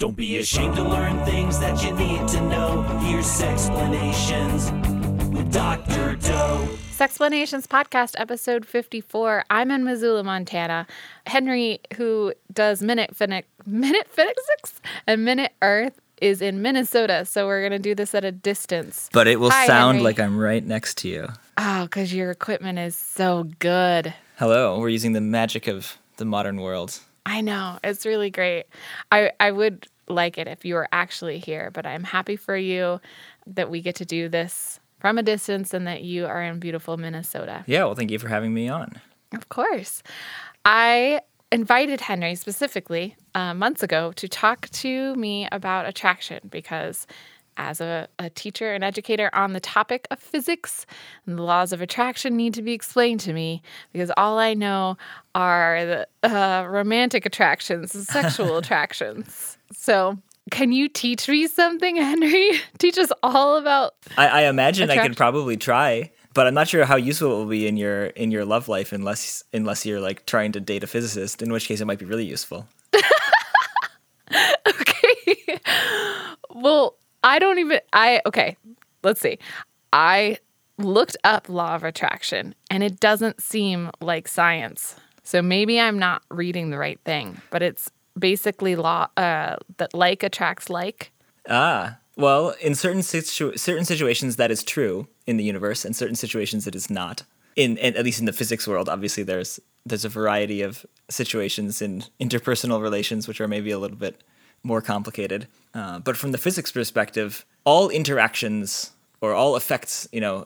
Don't be ashamed to learn things that you need to know. Here's explanations with Dr. Doe. Sexplanations Podcast, episode 54. I'm in Missoula, Montana. Henry, who does Minute, Physics, Minute Physics and Minute Earth, is in Minnesota. So we're going to do this at a distance. But it will Hi, sound Henry. like I'm right next to you. Oh, because your equipment is so good. Hello, we're using the magic of the modern world. I know. It's really great. I, I would like it if you were actually here, but I'm happy for you that we get to do this from a distance and that you are in beautiful Minnesota. Yeah, well, thank you for having me on. Of course. I invited Henry specifically uh, months ago to talk to me about attraction because, as a, a teacher and educator on the topic of physics, the laws of attraction need to be explained to me because all I know are the uh, romantic attractions and sexual attractions. So, can you teach me something, Henry? teach us all about. I, I imagine I Attract- could probably try, but I'm not sure how useful it will be in your in your love life unless unless you're like trying to date a physicist, in which case it might be really useful. Okay. well, I don't even I okay, let's see. I looked up law of attraction and it doesn't seem like science. So maybe I'm not reading the right thing, but it's basically law uh that like attracts like. Ah, well, in certain situ- certain situations that is true in the universe, and certain situations it is not. In, in at least in the physics world, obviously there's there's a variety of situations in interpersonal relations which are maybe a little bit more complicated. Uh, but from the physics perspective, all interactions or all effects, you know,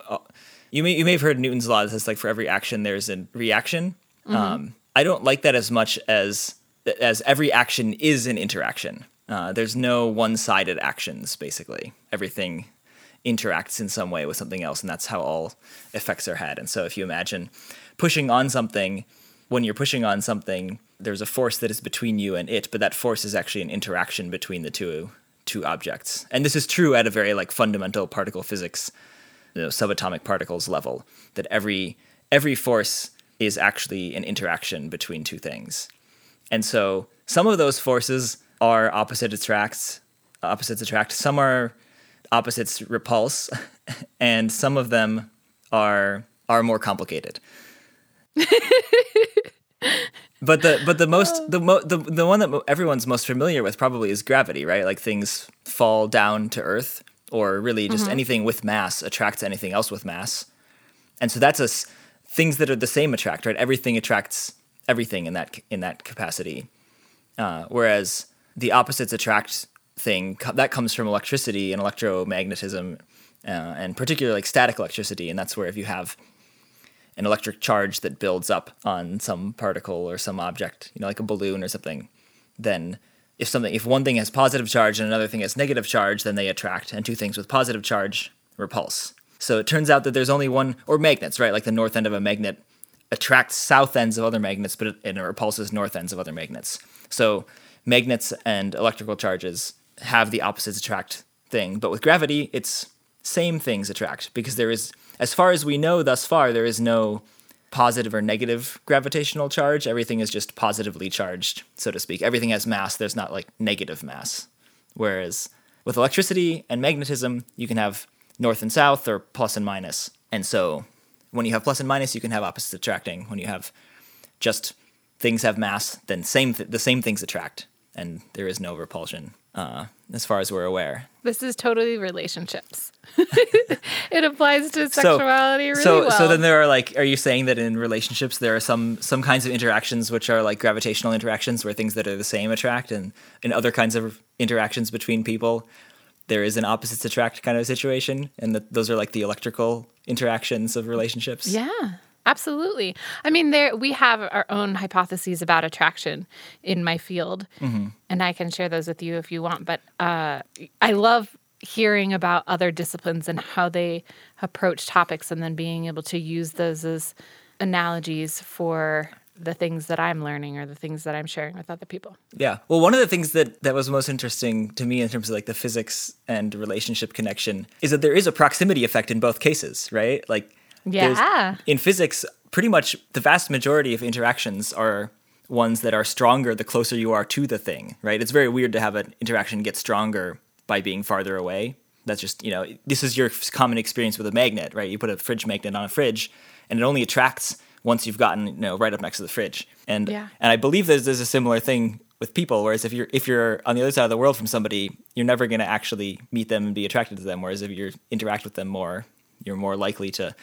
you may you may have heard Newton's law that says like for every action there's a reaction. Um, I don't like that as much as as every action is an interaction. Uh, there's no one-sided actions. Basically, everything interacts in some way with something else, and that's how all effects are had. And so, if you imagine pushing on something, when you're pushing on something, there's a force that is between you and it, but that force is actually an interaction between the two two objects. And this is true at a very like fundamental particle physics, you know, subatomic particles level. That every every force is actually an interaction between two things. And so some of those forces are opposite attracts, opposites attract. Some are opposites repulse, and some of them are are more complicated. but the but the most oh. the mo- the the one that mo- everyone's most familiar with probably is gravity, right? Like things fall down to Earth, or really just mm-hmm. anything with mass attracts anything else with mass, and so that's a s- things that are the same attract, right? Everything attracts everything in that in that capacity. Uh, whereas the opposites attract thing that comes from electricity and electromagnetism, uh, and particularly like static electricity, and that's where if you have an electric charge that builds up on some particle or some object, you know, like a balloon or something, then if something if one thing has positive charge and another thing has negative charge, then they attract, and two things with positive charge repulse. So it turns out that there's only one or magnets, right? Like the north end of a magnet attracts south ends of other magnets, but it, repulses north ends of other magnets. So magnets and electrical charges have the opposites attract thing, but with gravity, it's same things attract because there is, as far as we know thus far, there is no positive or negative gravitational charge. Everything is just positively charged, so to speak. Everything has mass. There's not like negative mass. Whereas with electricity and magnetism, you can have north and south or plus and minus. And so when you have plus and minus, you can have opposites attracting. When you have just things have mass, then same th- the same things attract, and there is no repulsion, uh, as far as we're aware. This is totally relationships. it applies to sexuality really so, well. so then there are like, are you saying that in relationships there are some some kinds of interactions which are like gravitational interactions where things that are the same attract, and in other kinds of interactions between people, there is an opposites attract kind of situation, and that those are like the electrical interactions of relationships. Yeah, absolutely. I mean, there we have our own hypotheses about attraction in my field, and I can share those with you if you want. But uh, I love hearing about other disciplines and how they approach topics, and then being able to use those as analogies for the things that I'm learning or the things that I'm sharing with other people. Yeah. Well, one of the things that that was most interesting to me in terms of like the physics and relationship connection is that there is a proximity effect in both cases, right? Like Yeah. in physics, pretty much the vast majority of interactions are ones that are stronger the closer you are to the thing, right? It's very weird to have an interaction get stronger by being farther away. That's just, you know, this is your common experience with a magnet, right? You put a fridge magnet on a fridge and it only attracts once you've gotten, you know, right up next to the fridge. And Yeah. and I believe there's, there's a similar thing with people whereas if you're if you're on the other side of the world from somebody, you're never going to actually meet them and be attracted to them whereas if you interact with them more, you're more likely to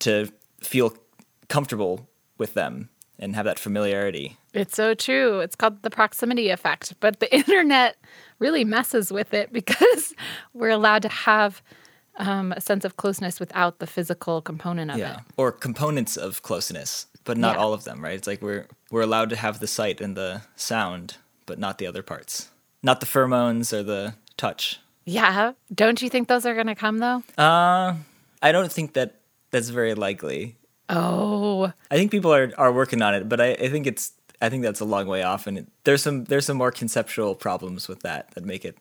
to feel comfortable with them and have that familiarity. It's so true. It's called the proximity effect, but the internet really messes with it because we're allowed to have um, a sense of closeness without the physical component of it. Or components of closeness, but not Yeah. all of them, right? It's like we're we're allowed to have the sight and the sound, but not the other parts. Not the pheromones or the touch. Yeah. Don't you think those are going to come though? Uh I don't think that that's very likely. Oh, I think people are, are working on it, but I, I think it's I think that's a long way off, and it, there's some there's some more conceptual problems with that that make it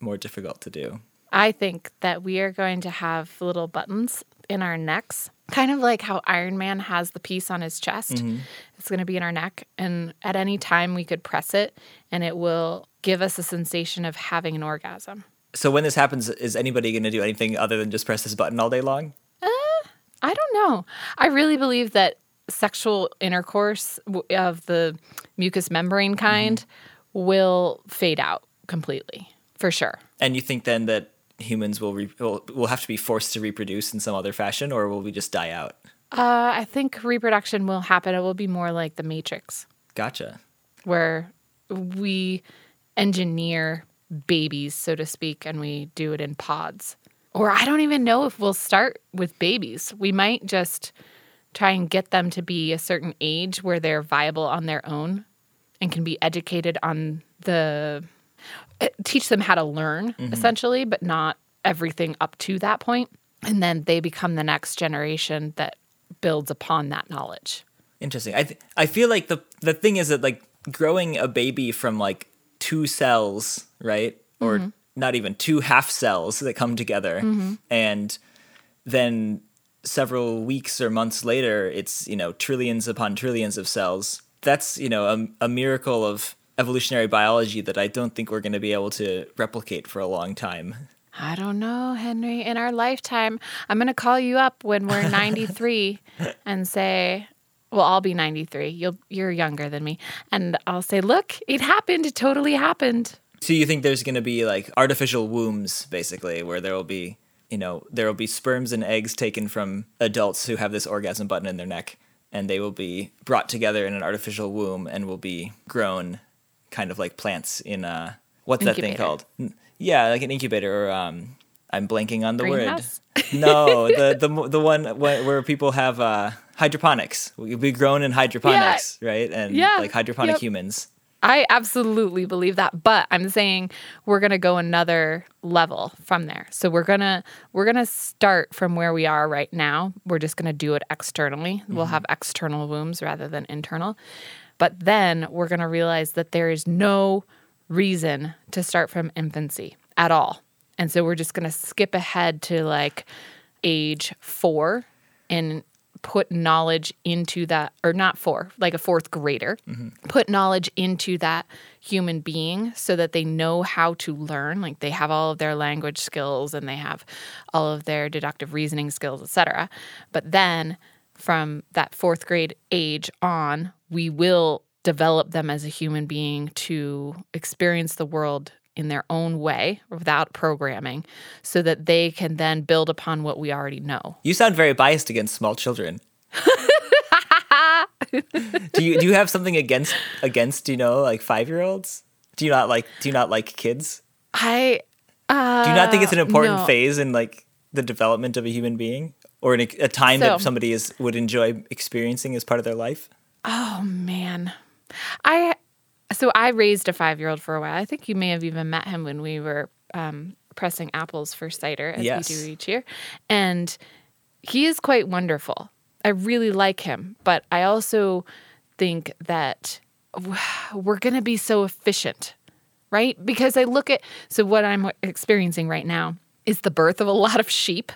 more difficult to do. I think that we are going to have little buttons in our necks, kind of like how Iron Man has the piece on his chest. Mm-hmm. It's going to be in our neck. And at any time, we could press it and it will give us a sensation of having an orgasm. So when this happens, is anybody going to do anything other than just press this button all day long? Uh, I don't know. I really believe that sexual intercourse of the mucous membrane mm-hmm. kind will fade out completely, for sure. And you think then that humans will, re- will will have to be forced to reproduce in some other fashion, or will we just die out? Uh, I think reproduction will happen. It will be more like the Matrix. Gotcha. where we engineer babies, so to speak, and we do it in pods. Or I don't even know if we'll start with babies. We might just try and get them to be a certain age where they're viable on their own and can be educated on the Uh, teach them how to learn mm-hmm. essentially, but not everything up to that point. And then they become the next generation that builds upon that knowledge. Interesting. I th- I feel like the the thing is that like growing a baby from like two cells, right, or mm-hmm. not even two half cells that come together, mm-hmm. and then several weeks or months later, it's you know trillions upon trillions of cells. That's you know a, a miracle of evolutionary biology that I don't think we're going to be able to replicate for a long time. I don't know, Henry. In our lifetime, I'm going to call you up when we're 93 and say, well, I'll be 93. You'll, you're younger than me. And I'll say, look, it happened. It totally happened. So you think there's going to be like artificial wombs, basically, where there will be, you know, there will be sperms and eggs taken from adults who have this orgasm button in their neck, and they will be brought together in an artificial womb and will be grown, kind of like plants in a what's that thing called? Yeah, like an incubator. Or, um, I'm blanking on the Greenhouse? word. No, the the the one where, where people have uh, hydroponics. We'll be grown in hydroponics, right? And Yeah, like hydroponic yep. humans. I absolutely believe that, but I'm saying we're going to go another level from there. So we're going to we're going to start from where we are right now. We're just going to do it externally. We'll have external wombs rather than internal. But then we're going to realize that there is no reason to start from infancy at all. And so we're just going to skip ahead to like age 4 and put knowledge into that or not four like a fourth grader mm-hmm. put knowledge into that human being so that they know how to learn like they have all of their language skills and they have all of their deductive reasoning skills et cetera. but then from that fourth grade age on we will develop them as a human being to experience the world in their own way without programming so that they can then build upon what we already know You sound very biased against small children. do you do you have something against against you know like five year olds? Do you not like do you not like kids? I Do you not think it's an uh, important no. phase in like the development of a human being, or in a, time So- that somebody is would enjoy experiencing as part of their life? oh man. I so I raised a 5-year-old for a while. I think you may have even met him when we were um, pressing apples for cider as Yes. we do each year. And he is quite wonderful. I really like him, but I also think that we're going to be so efficient, right? Because I look at so what I'm experiencing right now is the birth of a lot of sheep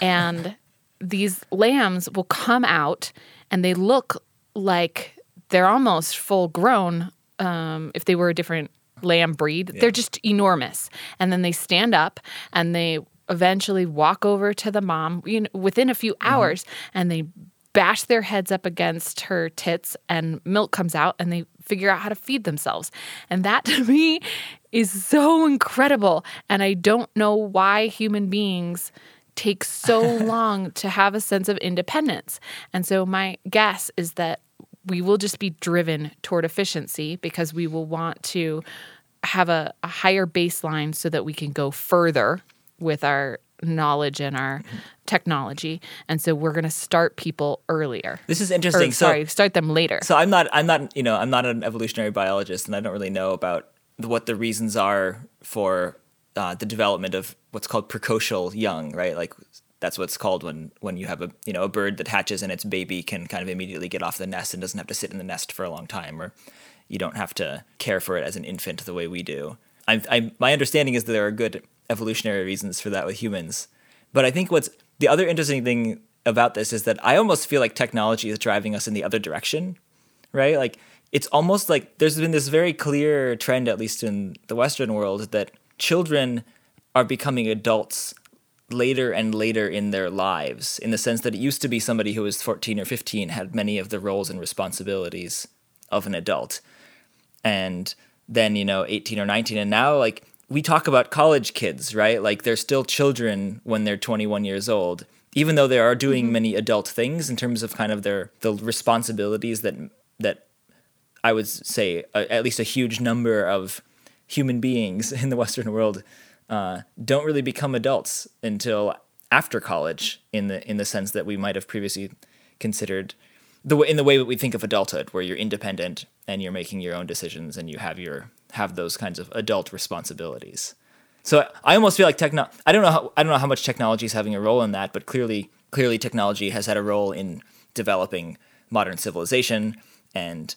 and these lambs will come out and they look like they're almost full grown. Um, if they were a different lamb breed, they're just enormous. And then they stand up and they eventually walk over to the mom you know, within a few hours and they bash their heads up against her tits and milk comes out and they figure out how to feed themselves. And that to me is so incredible. And I don't know why human beings take so long to have a sense of independence. And so my guess is that we will just be driven toward efficiency because we will want to have a, a higher baseline so that we can go further with our knowledge and our mm-hmm. technology. And so we're going to start people earlier. This is Or, interesting. so sorry, start them later. so I'm not I'm not you know I'm not an evolutionary biologist and I don't really know about what the reasons are for uh, the development of what's called precocial young, right? Like that's what's called when when you have a you know a bird that hatches and its baby can kind of immediately get off the nest and doesn't have to sit in the nest for a long time, or you don't have to care for it as an infant the way we do. I, I my understanding is that there are good evolutionary reasons for that with humans, but I think what's the other interesting thing about this is that I almost feel like technology is driving us in the other direction right? Like it's almost like there's been this very clear trend, at least in the Western world, that children are becoming adults later and later in their lives, in the sense that it used to be somebody who was 14 or 15 had many of the roles and responsibilities of an adult. And then, you know, 18 or 19. And now, like, we talk about college kids, right? Like, they're still children when they're 21 years old. Even though they are doing mm-hmm. many adult things in terms of kind of their the responsibilities that that I would say a, at least a huge number of human beings in the Western world uh, don't really become adults until after college, in the in the sense that we might have previously considered the in the way that we think of adulthood, where you're independent and you're making your own decisions and you have your have those kinds of adult responsibilities. So I almost feel like techno. I don't know. How, I don't know how much technology is having a role in that, but clearly, clearly, technology has had a role in developing modern civilization and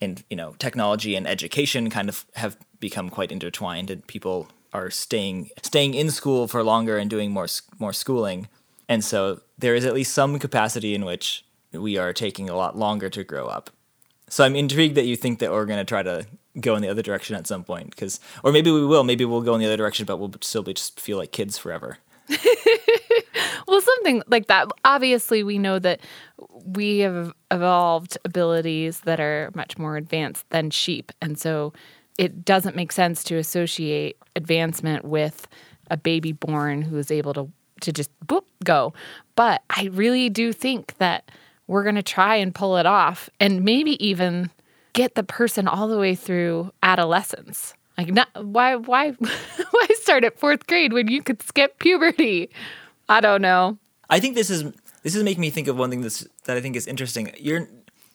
and you know technology and education kind of have become quite intertwined and people are staying staying in school for longer and doing more more schooling. And so there is at least some capacity in which we are taking a lot longer to grow up. So i'm intrigued that you think that we're going to try to go in the other direction at some point because or maybe we will maybe we'll go in the other direction but we'll still be just feel like kids forever Well, something like that. Obviously, we know that we have evolved abilities that are much more advanced than sheep. And so it doesn't make sense to associate advancement with a baby born who is able to, to just boop, go. But I really do think that we're going to try and pull it off and maybe even get the person all the way through adolescence. Like, not, why, why, why start at fourth grade when you could skip puberty? I don't know. I think this is this is making me think of one thing that's that I think is interesting. You're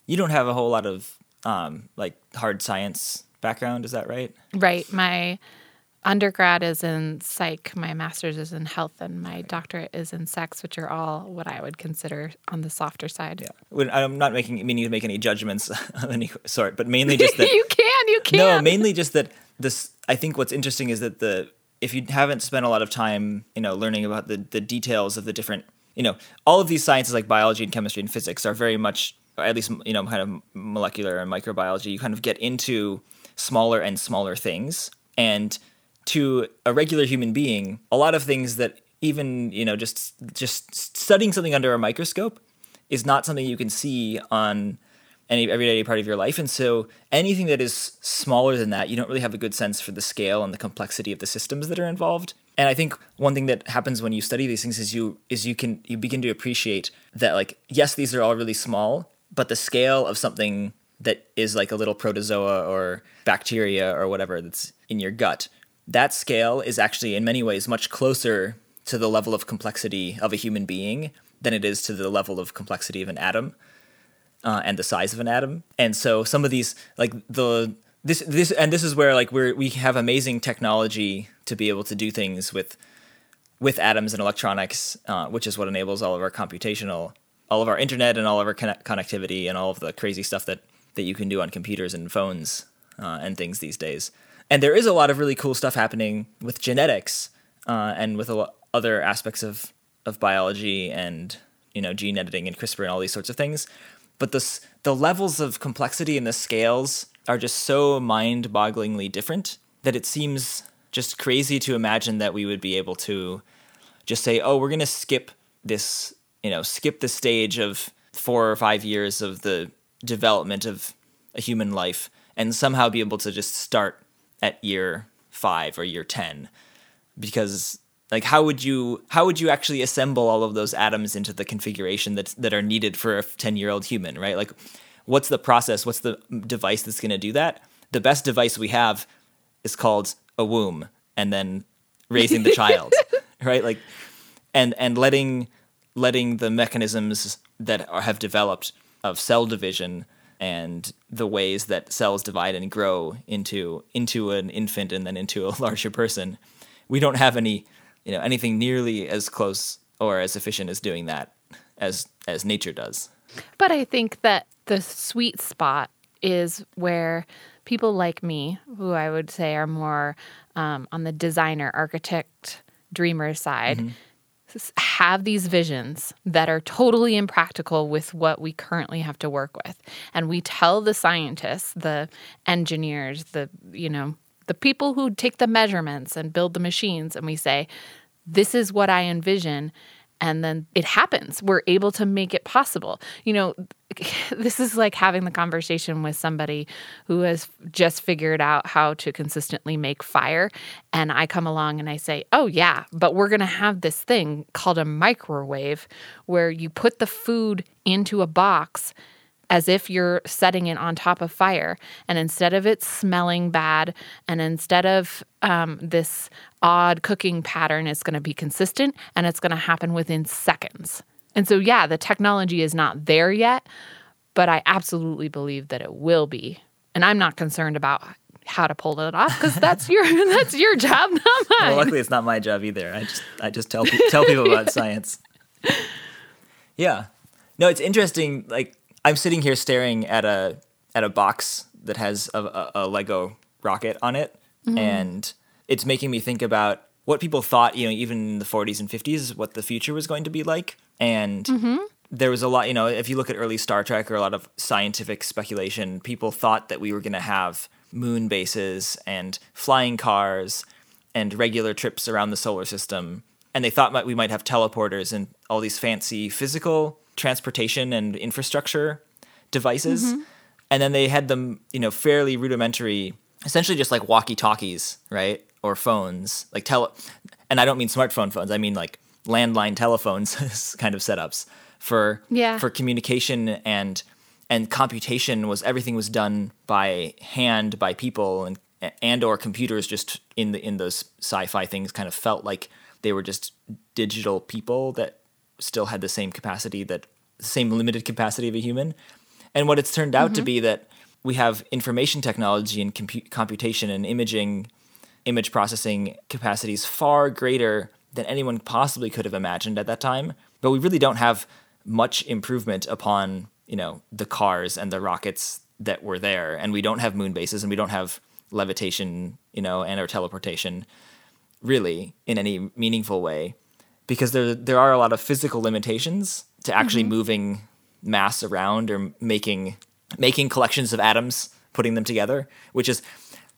you don't have a whole lot of um, like hard science background, is that right? Right. My undergrad is in psych, my master's is in health, and my doctorate is in sex, which are all what I would consider on the softer side. Yeah. When, I'm not making meaning to make any judgments of any sort, but mainly just that you can, you can. no, mainly just that this. I think what's interesting is that the if you haven't spent a lot of time, you know, learning about the the details of the different, you know, all of these sciences like biology and chemistry and physics are very much, at least you know, kind of molecular and microbiology. You kind of get into smaller and smaller things, and to a regular human being, a lot of things that even you know just just studying something under a microscope is not something you can see on any everyday part of your life. And so anything that is smaller than that, you don't really have a good sense for the scale and the complexity of the systems that are involved. And I think one thing that happens when you study these things is you is you can you begin to appreciate that like yes, these are all really small, but the scale of something that is like a little protozoa or bacteria or whatever that's in your gut, that scale is actually in many ways much closer to the level of complexity of a human being than it is to the level of complexity of an atom uh, and the size of an atom. And so some of these, like the this this and this is where like we're we have amazing technology to be able to do things with with atoms and electronics, uh, which is what enables all of our computational, all of our internet and all of our conne- connectivity and all of the crazy stuff that that you can do on computers and phones uh, and things these days. And there is a lot of really cool stuff happening with genetics uh, and with a lo- other aspects of of biology and you know gene editing and CRISPR and all these sorts of things but the the levels of complexity and the scales are just so mind-bogglingly different that it seems just crazy to imagine that we would be able to just say, "Oh, we're going to skip this, you know, skip the stage of 4 or 5 years of the development of a human life and somehow be able to just start at year 5 or year 10." Because like how would you how would you actually assemble all of those atoms into the configuration that that are needed for a 10-year-old human, right? Like what's the process? What's the device that's going to do that? The best device we have is called a womb and then raising the child, right? Like and and letting letting the mechanisms that are, have developed of cell division and the ways that cells divide and grow into into an infant and then into a larger person. We don't have any, you know, anything nearly as close or as efficient as doing that as as nature does. But I think that the sweet spot is where people like me, who I would say are more um, on the designer, architect, dreamer side, s- have these visions that are totally impractical with what we currently have to work with. And we tell the scientists, the engineers, the, you know, the people who take the measurements and build the machines, and we say, this is what I envision. And then it happens. We're able to make it possible. You know, this is like having the conversation with somebody who has just figured out how to consistently make fire. And I come along and I say, Oh, yeah, but we're going to have this thing called a microwave where you put the food into a box as if you're setting it on top of fire. And instead of it smelling bad, and instead of um, this odd cooking pattern, it's going to be consistent and it's going to happen within seconds. And so, yeah, the technology is not there yet, but I absolutely believe that it will be. And I'm not concerned about how to pull it off because that's your that's your job, not mine. Well, luckily, it's not my job either. I just I just tell tell people about science. Yeah, no, it's interesting. Like I'm sitting here staring at a at a box that has a, a, a Lego rocket on it, mm-hmm. and it's making me think about what people thought. You know, even in the 40s and 50s, what the future was going to be like, and. Mm-hmm. There was a lot, you know, if you look at early Star Trek or a lot of scientific speculation, people thought that we were going to have moon bases and flying cars and regular trips around the solar system. And they thought we might have teleporters and all these fancy physical transportation and infrastructure devices. Mm-hmm. And then they had them, you know, fairly rudimentary, essentially just like walkie talkies, right? Or phones, like tele. And I don't mean smartphone phones, I mean like landline telephones kind of setups for Yeah. for communication and and computation was everything was done by hand by people and and or computers just in the in those sci-fi things kind of felt like they were just digital people that still had the same capacity that same limited capacity of a human. And what it's turned out to mm-hmm. be that we have information technology and compu- computation and imaging image processing capacities far greater than anyone possibly could have imagined at that time. But we really don't have much improvement upon you know the cars and the rockets that were there. And we don't have moon bases and we don't have levitation you know and or teleportation really in any meaningful way because there there are a lot of physical limitations to actually mm-hmm. moving mass around or making making collections of atoms putting them together which is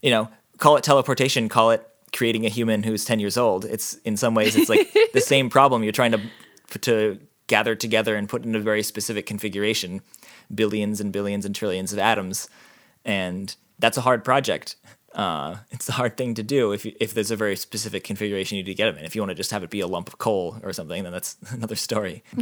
you know call it teleportation call it creating a human who's 10 years old. It's in some ways it's like the same problem. You're trying to to gather together and put in a very specific configuration billions and billions and trillions of atoms. And that's a hard project uh, it's a hard thing to do if, you, if there's a very specific configuration you need to get them in. If you want to just have it be a lump of coal or something, then that's another story.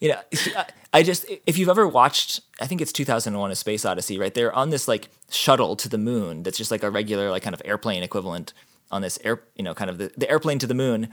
you know, I- I just if you've ever watched, I think it's 2001: A Space Odyssey, right? They're on this like shuttle to the moon. That's just like a regular like kind of airplane equivalent on this air, you know, kind of the, the airplane to the moon.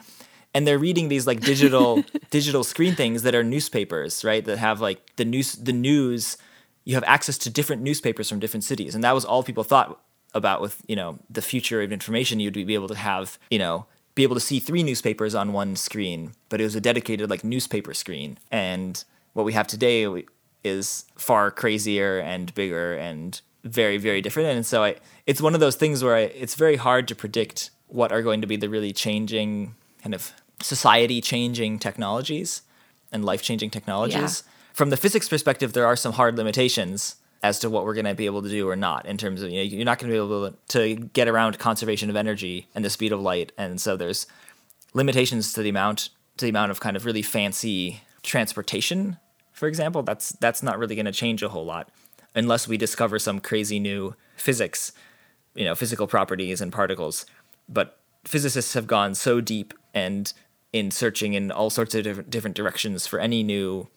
And they're reading these like digital digital screen things that are newspapers, right? That have like the news the news. You have access to different newspapers from different cities, and that was all people thought about with you know the future of information you'd be able to have you know be able to see three newspapers on one screen but it was a dedicated like newspaper screen. And what we have today is far crazier and bigger and very very different. And so I, it's one of those things where I, it's very hard to predict what are going to be the really changing kind of society changing technologies and life changing technologies. From the physics perspective, there are some hard limitations as to what we're going to be able to do or not in terms of you know you're not going to be able to get around conservation of energy and the speed of light, and so there's limitations to the amount to the amount of kind of really fancy transportation. For example, that's that's not really going to change a whole lot unless we discover some crazy new physics, you know, physical properties and particles. But physicists have gone so deep and in searching in all sorts of different, different directions for any new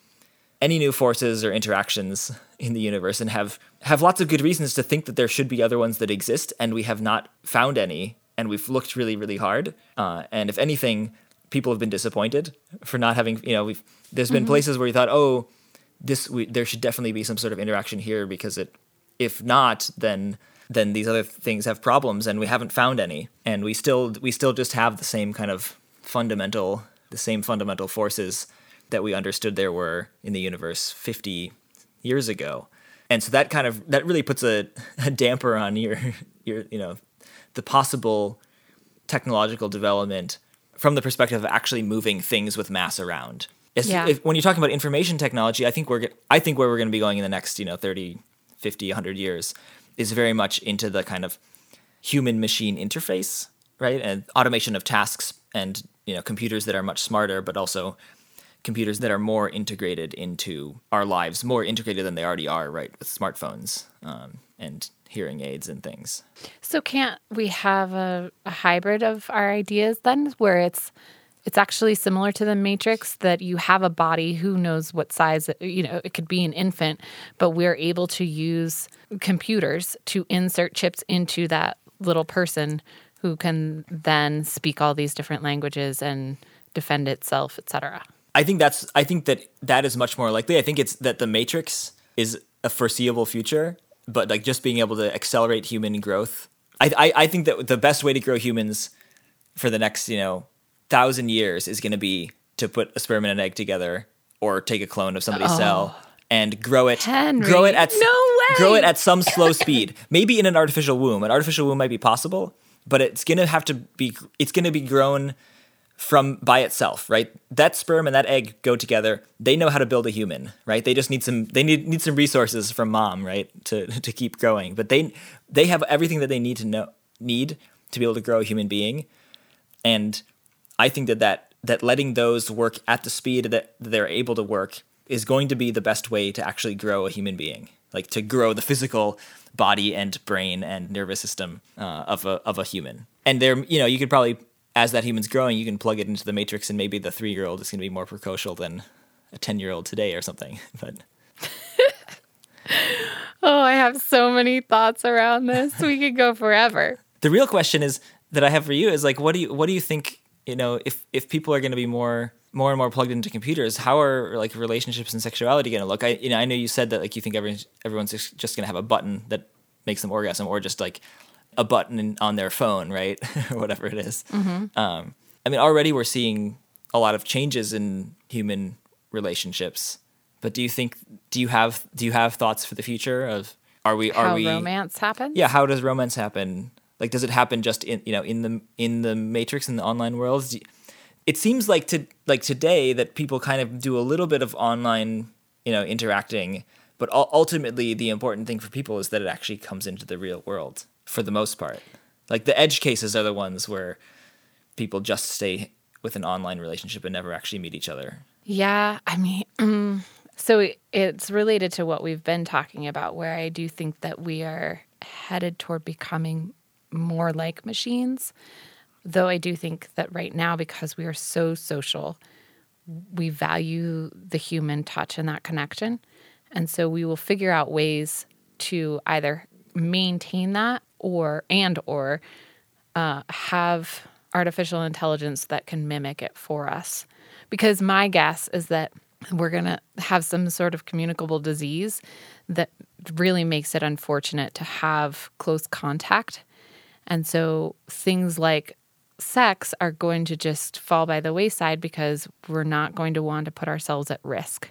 any new forces or interactions in the universe and have have lots of good reasons to think that there should be other ones that exist and we have not found any and we've looked really really hard uh, and if anything people have been disappointed for not having you know we've there's been mm-hmm. places where we thought oh this we, there should definitely be some sort of interaction here because it if not then then these other things have problems and we haven't found any and we still we still just have the same kind of fundamental the same fundamental forces that we understood there were in the universe 50 years ago. And so that kind of that really puts a, a damper on your your you know the possible technological development from the perspective of actually moving things with mass around. Yeah. If, when you're talking about information technology i think we're i think where we're going to be going in the next you know 30 50 100 years is very much into the kind of human machine interface right? And automation of tasks and you know computers that are much smarter but also computers that are more integrated into our lives more integrated than they already are right with smartphones um, and hearing aids and things. So can't we have a, a hybrid of our ideas then where it's it's actually similar to the matrix that you have a body who knows what size you know it could be an infant but we're able to use computers to insert chips into that little person who can then speak all these different languages and defend itself etc i think that's i think that that is much more likely i think it's that the matrix is a foreseeable future but like just being able to accelerate human growth i i, I think that the best way to grow humans for the next you know thousand years is going to be to put a sperm and an egg together or take a clone of somebody's oh. cell and grow it Henry, grow it at no way. grow it at some slow speed maybe in an artificial womb an artificial womb might be possible but it's going to have to be it's going to be grown from by itself, right? That sperm and that egg go together. They know how to build a human, right? They just need some they need need some resources from mom, right, to to keep growing. But they they have everything that they need to know need to be able to grow a human being. And I think that that that letting those work at the speed that they're able to work is going to be the best way to actually grow a human being, like to grow the physical body and brain and nervous system uh, of a of a human. And there, you know, you could probably as that human's growing, you can plug it into the matrix, and maybe the three year old is going to be more precocial than a ten year old today or something. But oh, I have so many thoughts around this. We could go forever. The real question is that I have for you is like, what do you what do you think you know, if if people are going to be more more and more plugged into computers, how are like relationships and sexuality going to look? I you know, I know you said that like you think every, everyone's just going to have a button that makes them orgasm, or just like a button on their phone, right, or whatever it is. Mm-hmm. Um, I mean, already we're seeing a lot of changes in human relationships. But do you think do you have do you have thoughts for the future of are we are how we romance happen? Yeah, how does romance happen? Like, does it happen just in you know in the in the Matrix in the online worlds? It seems like to like today that people kind of do a little bit of online you know interacting, but ultimately the important thing for people is that it actually comes into the real world for the most part. Like the edge cases are the ones where people just stay with an online relationship and never actually meet each other. Yeah, I mean, um, so it's related to what we've been talking about, where I do think that we are headed toward becoming more like machines. Though I do think that right now, because we are so social, we value the human touch and that connection. And so we will figure out ways to either maintain that or and or uh, have artificial intelligence that can mimic it for us. Because my guess is that we're going to have some sort of communicable disease that really makes it unfortunate to have close contact and so things like sex are going to just fall by the wayside because we're not going to want to put ourselves at risk.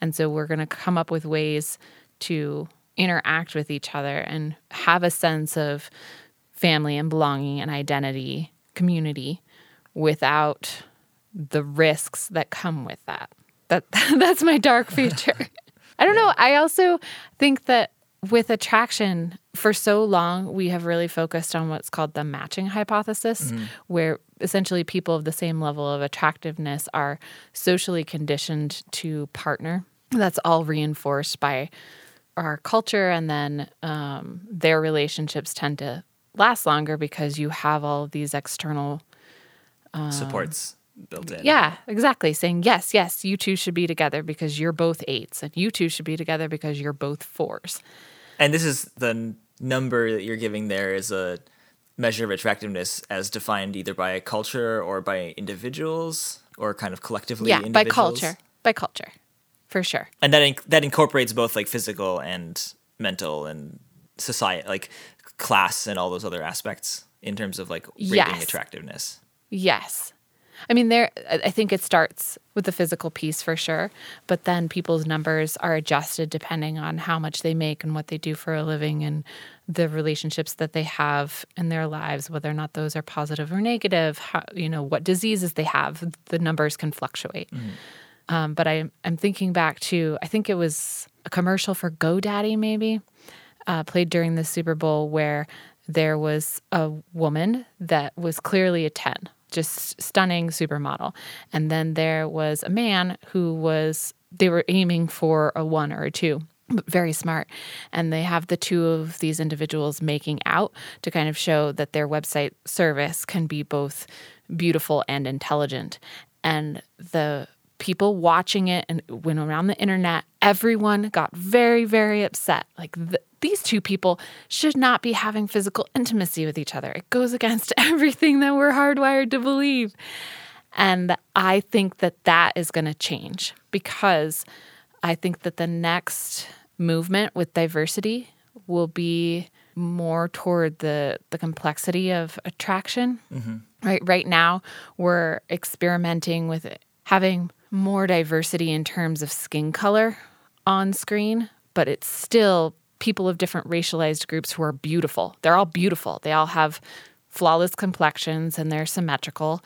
And so we're going to come up with ways to interact with each other and have a sense of family and belonging and identity, community without the risks that come with that. that that's my dark future. I don't know. I also think that with attraction, for so long, we have really focused on what's called the matching hypothesis, mm-hmm. where essentially people of the same level of attractiveness are socially conditioned to partner. That's all reinforced by our culture, and then um, their relationships tend to last longer because you have all of these external Supports built in. yeah, exactly. Saying, yes, yes, you two should be together because you're both eights, and you two should be together because you're both fours. And this is the n- number that you're giving there is a measure of attractiveness as defined either by a culture or by individuals or kind of collectively. yeah, by culture. By culture, for sure. And that inc- that incorporates both like physical and mental and society, like class and all those other aspects in terms of like rating Yes. attractiveness. Yes. I mean, there. I I think it starts with the physical piece for sure, but then people's numbers are adjusted depending on how much they make and what they do for a living and the relationships that they have in their lives, whether or not those are positive or negative. How, you know what diseases they have. The numbers can fluctuate. Mm-hmm. Um, but I, I'm thinking back to I think it was a commercial for GoDaddy maybe uh, played during the Super Bowl where there was a woman that was clearly a 10, just stunning supermodel. And then there was a man who was, they were aiming for a one or a two. Very smart. And they have the two of these individuals making out to kind of show that their website service can be both beautiful and intelligent. And the people watching it and it went around the internet, everyone got very, very upset. Like th- these two people should not be having physical intimacy with each other. It goes against everything that we're hardwired to believe. And I think that that is going to change because I think that the next movement with diversity will be more toward the the complexity of attraction. Mm-hmm. Right right now we're experimenting with having more diversity in terms of skin color on screen, but it's still people of different racialized groups who are beautiful. They're all beautiful. They all have flawless complexions and they're symmetrical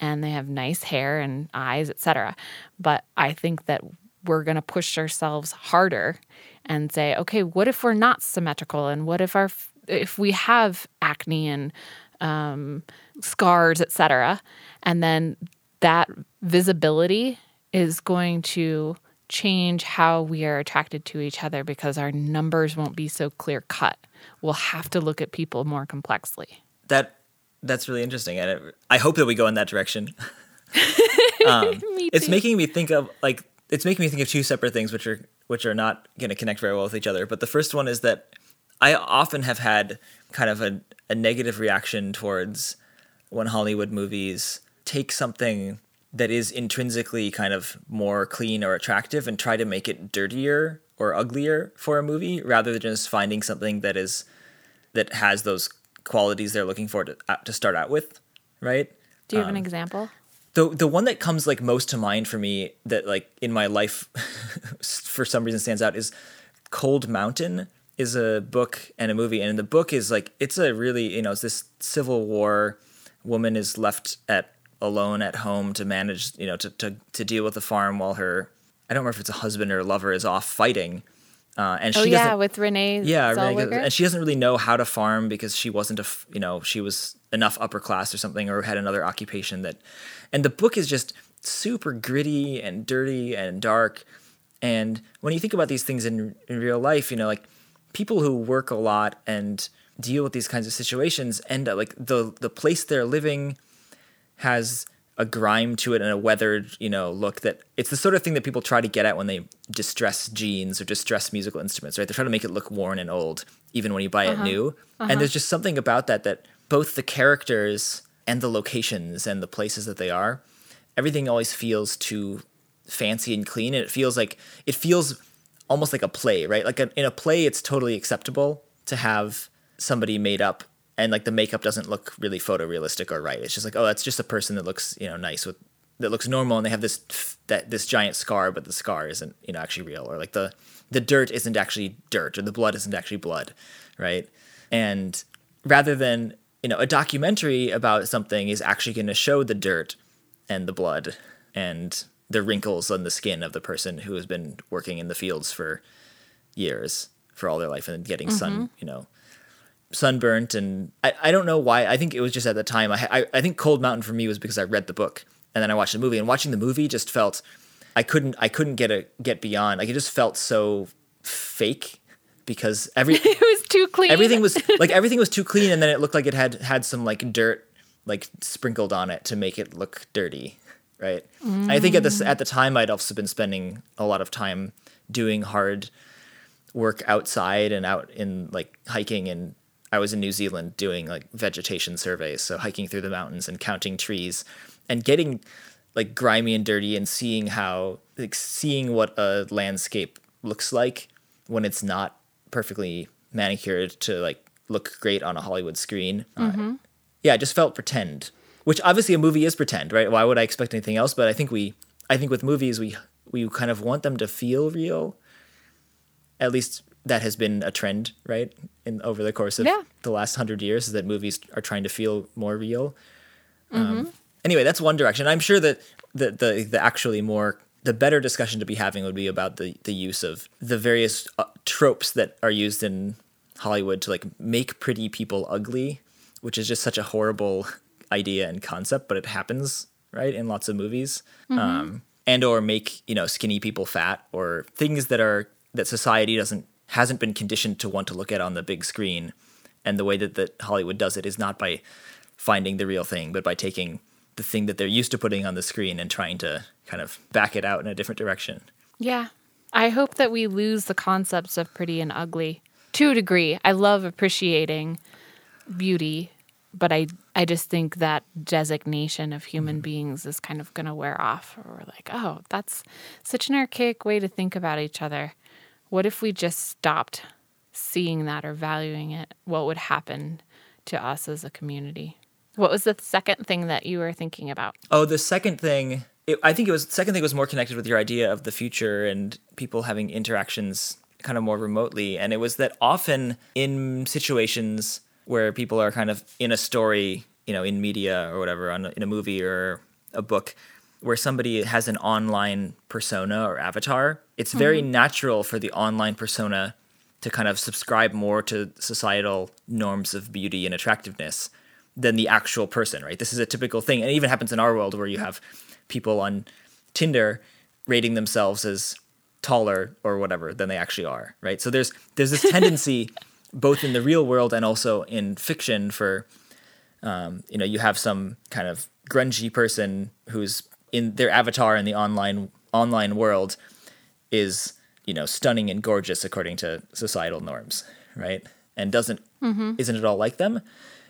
and they have nice hair and eyes, etc. But I think that we're going to push ourselves harder and say, okay, what if we're not symmetrical and what if our if we have acne and um, scars, etc. And then that visibility is going to change how we are attracted to each other because our numbers won't be so clear cut. We'll have to look at people more complexly. That that's really interesting, and I hope that we go in that direction. um, it's making me think of like it's making me think of two separate things, which are which are not going to connect very well with each other. But the first one is that I often have had kind of a, a negative reaction towards when Hollywood movies take something that is intrinsically kind of more clean or attractive and try to make it dirtier or uglier for a movie rather than just finding something that is that has those qualities they're looking for to, uh, to start out with right Do you have an example? the the one that comes like most to mind for me that like in my life for some reason stands out is Cold Mountain is a book and a movie and the book is like it's a really you know it's this civil war woman is left at alone at home to manage you know to to, to deal with the farm while her I don't remember if it's a husband or a lover is off fighting uh, and Oh she yeah, with Renee yeah, Renee and she doesn't really know how to farm because she wasn't a, you know, she was enough upper class or something, or had another occupation that, and the book is just super gritty and dirty and dark. And when you think about these things in in real life, you know, like people who work a lot and deal with these kinds of situations end up like the the place they're living has a grime to it and a weathered, you know, look that it's the sort of thing that people try to get at when they distress jeans or distress musical instruments, right? They're trying to make it look worn and old, even when you buy it uh-huh. new. And uh-huh. there's just something about that that both the characters and the locations and the places that they are, everything always feels too fancy and clean. And it feels like it feels almost like a play, right? Like a, in a play, it's totally acceptable to have somebody made up and like the makeup doesn't look really photorealistic or right. It's just like, oh, that's just a person that looks, you know, nice with that looks normal and they have this that this giant scar, but the scar isn't, you know, actually real. Or like the the dirt isn't actually dirt or the blood isn't actually blood, right? And rather than, you know, a documentary about something is actually going to show the dirt and the blood and the wrinkles on the skin of the person who has been working in the fields for years for all their life and getting sun, mm-hmm. you know, sunburnt. And I, I don't know why. I think it was just at the time. I, I I think Cold Mountain for me was because I read the book and then I watched the movie. And watching the movie just felt I couldn't I couldn't get a get beyond. Like it just felt so fake because every it was too clean. everything was like everything was too clean and then it looked like it had had some like dirt like sprinkled on it to make it look dirty right And i think at this at the time i'd also been spending a lot of time doing hard work outside and out in like hiking and i was in new zealand doing like vegetation surveys so hiking through the mountains and counting trees and getting like grimy and dirty and seeing how like seeing what a landscape looks like when it's not perfectly manicured to like look great on a Hollywood screen. Uh, yeah, it just felt pretend. Which obviously a movie is pretend, right? Why would I expect anything else? But I think we I think with movies we we kind of want them to feel real. At least that has been a trend, right? In over the course of Yeah. the last hundred years, is that movies are trying to feel more real anyway, that's one direction. I'm sure that the, the the actually more the better discussion to be having would be about the the use of the various uh, tropes that are used in Hollywood to like make pretty people ugly, which is just such a horrible idea and concept, but it happens right in lots of movies. Um, and or make you know skinny people fat or things that are that society doesn't hasn't been conditioned to want to look at on the big screen and the way that, that hollywood does it is not by finding the real thing but by taking the thing that they're used to putting on the screen and trying to kind of back it out in a different direction Yeah. I hope that we lose the concepts of pretty and ugly to a degree. I love appreciating beauty, but I I just think that designation of human mm-hmm. beings is kind of going to wear off. Or we're like, oh, that's such an archaic way to think about each other. What if we just stopped seeing that or valuing it? What would happen to us as a community? What was the second thing that you were thinking about? Oh, the second thing, it, I think it was second thing was more connected with your idea of the future and people having interactions kind of more remotely, and it was that often in situations where people are kind of in a story, you know, in media or whatever, on in a movie or a book, where somebody has an online persona or avatar, it's very natural for the online persona to kind of subscribe more to societal norms of beauty and attractiveness than the actual person, right? This is a typical thing. And it even happens in our world where you have people on Tinder rating themselves as taller or whatever than they actually are, right? So there's there's this tendency both in the real world and also in fiction for um, you know, you have some kind of grungy person who's in their avatar in the online online world is, you know, stunning and gorgeous according to societal norms, right? And doesn't mm-hmm. isn't at all like them.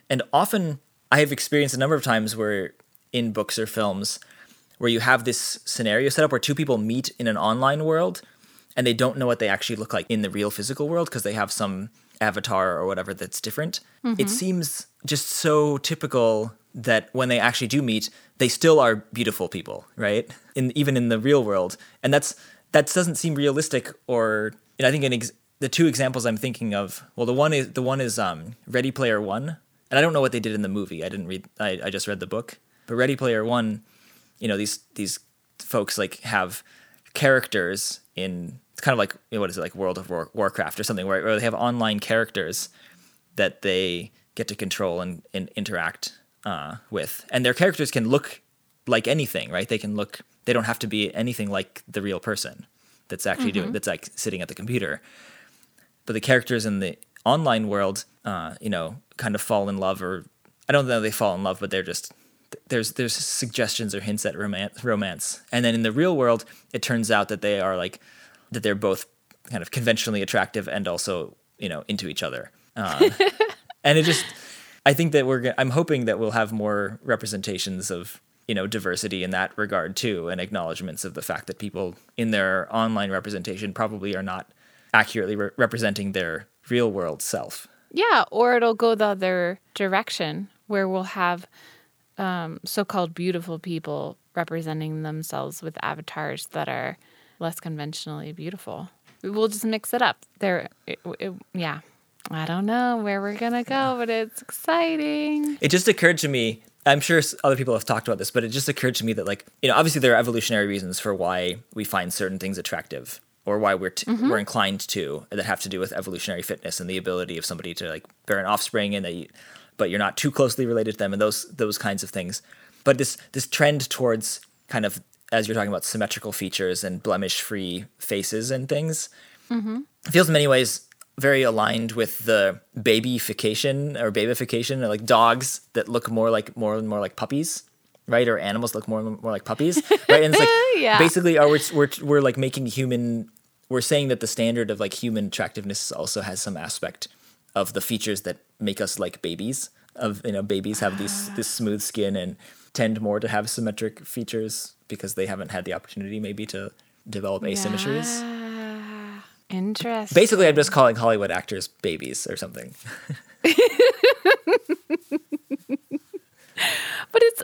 And often I have experienced a number of times where in books or films where you have this scenario set up where two people meet in an online world and they don't know what they actually look like in the real physical world because they have some avatar or whatever that's different. It mm-hmm. seems just so typical that when they actually do meet, they still are beautiful people, right? In even in the real world, and that's that doesn't seem realistic. Or I think ex- the two examples I'm thinking of, well, the one is the one is um, Ready Player One, and I don't know what they did in the movie. I didn't read. I, I just read the book. But Ready Player One, you know these these folks like have characters in it's kind of like you know, what is it like World of War, Warcraft or something where, where they have online characters that they get to control and, and interact uh, with, and their characters can look like anything, right? They can look. They don't have to be anything like the real person that's actually doing that's like sitting at the computer. But the characters in the online world, uh, you know, kind of fall in love, or I don't know they fall in love, but they're just there's there's suggestions or hints at romance romance and then in the real world it turns out that they are like that they're both kind of conventionally attractive and also you know into each other uh, and it just i think that we're i'm hoping that we'll have more representations of you know diversity in that regard too and acknowledgments of the fact that people in their online representation probably are not accurately re- representing their real world self Yeah, or it'll go the other direction where we'll have um, so-called beautiful people representing themselves with avatars that are less conventionally beautiful. We'll just mix it up. There, it, it, yeah, I don't know where we're gonna go, but it's exciting. It just occurred to me. I'm sure other people have talked about this, but it just occurred to me that, like, you know, obviously there are evolutionary reasons for why we find certain things attractive or why we're t- mm-hmm. we're inclined to that have to do with evolutionary fitness and the ability of somebody to like bear an offspring and that you, but you're not too closely related to them and those those kinds of things. But this this trend towards kind of as you're talking about symmetrical features and blemish free faces and things mm-hmm. feels in many ways very aligned with the babyfication or babification or like dogs that look more like more and more like puppies right or animals look more and more like puppies right and it's like Yeah. basically are we're, we're, we're like making human we're saying that the standard of like human attractiveness also has some aspect of the features that make us like babies of you know babies have these this smooth skin and tend more to have symmetric features because they haven't had the opportunity maybe to develop asymmetries Yeah. Interesting. Basically, I'm just calling Hollywood actors babies or something. but it's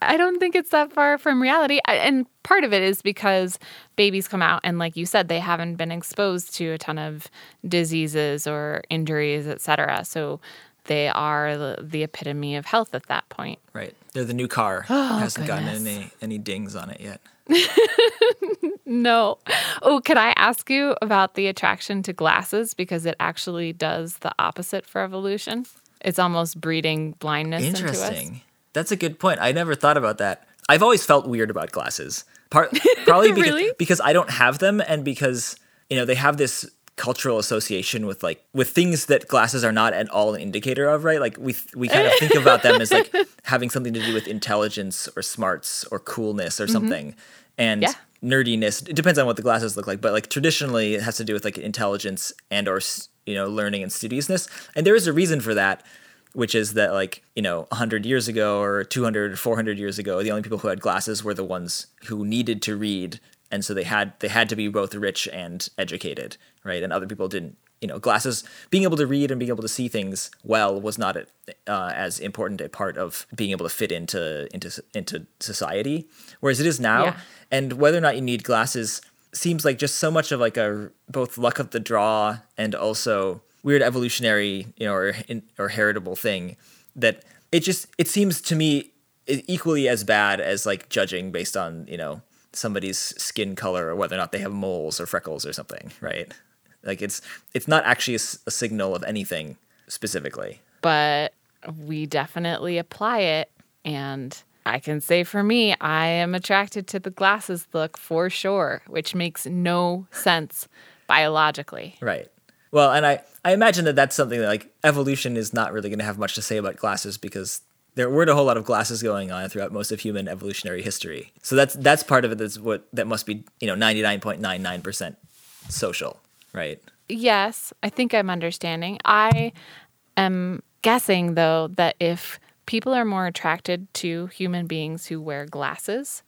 i don't think it's that far from reality and part of it is because babies come out and like you said they haven't been exposed to a ton of diseases or injuries etc so they are the, the epitome of health at that point Right. They're the new car. Oh, Hasn't gotten any any dings on it yet. no oh could i ask you about the attraction to glasses because it actually does the opposite for evolution it's almost breeding blindness into us Interesting. That's a good point. I never thought about that. I've always felt weird about glasses. Part, probably because, Really? because I don't have them and because you know they have this cultural association with like with things that glasses are not at all an indicator of, right? Like we we kind of think about them as like having something to do with intelligence or smarts or coolness or mm-hmm. something. And Yeah. Nerdiness. It depends on what the glasses look like, but like traditionally it has to do with like intelligence and or you know learning and studiousness. And there is a reason for that, which is that like you know 100 years ago or 200 or 400 years ago, the only people who had glasses were the ones who needed to read, and so they had they had to be both rich and educated, right? And other people didn't. You know, glasses, being able to read and being able to see things well was not uh, as important a part of being able to fit into into into society, whereas it is now Yeah. and whether or not you need glasses seems like just so much of like a both luck of the draw and also weird evolutionary you know or or heritable thing that it just it seems to me equally as bad as like judging based on you know somebody's skin color or whether or not they have moles or freckles or something right like it's it's not actually a signal of anything specifically but we definitely apply it. And I can say for me, I am attracted to the glasses look for sure, which makes no sense biologically. Right. Well, and I, I imagine that that's something that like evolution is not really going to have much to say about glasses because there weren't a whole lot of glasses going on throughout most of human evolutionary history. So that's that's part of it. That's what that must be. You know, ninety nine point nine nine percent social. Right. Yes, I think I'm understanding. I am guessing, though, that if people are more attracted to human beings who wear glasses,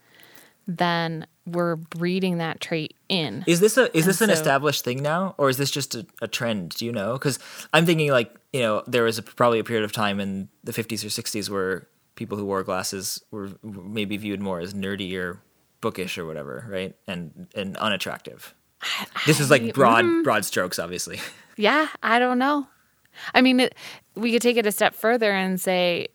then we're breeding that trait in. Is this a is this an so- established thing now, or is this just a, a trend? Do you know? Because I'm thinking like you know there was a, probably a period of time in the 50s or 60s where people who wore glasses were maybe viewed more as nerdy or bookish or whatever, right? And and unattractive. This is like broad mm-hmm. broad strokes, obviously. Yeah, I don't know. I mean, it, we could take it a step further and say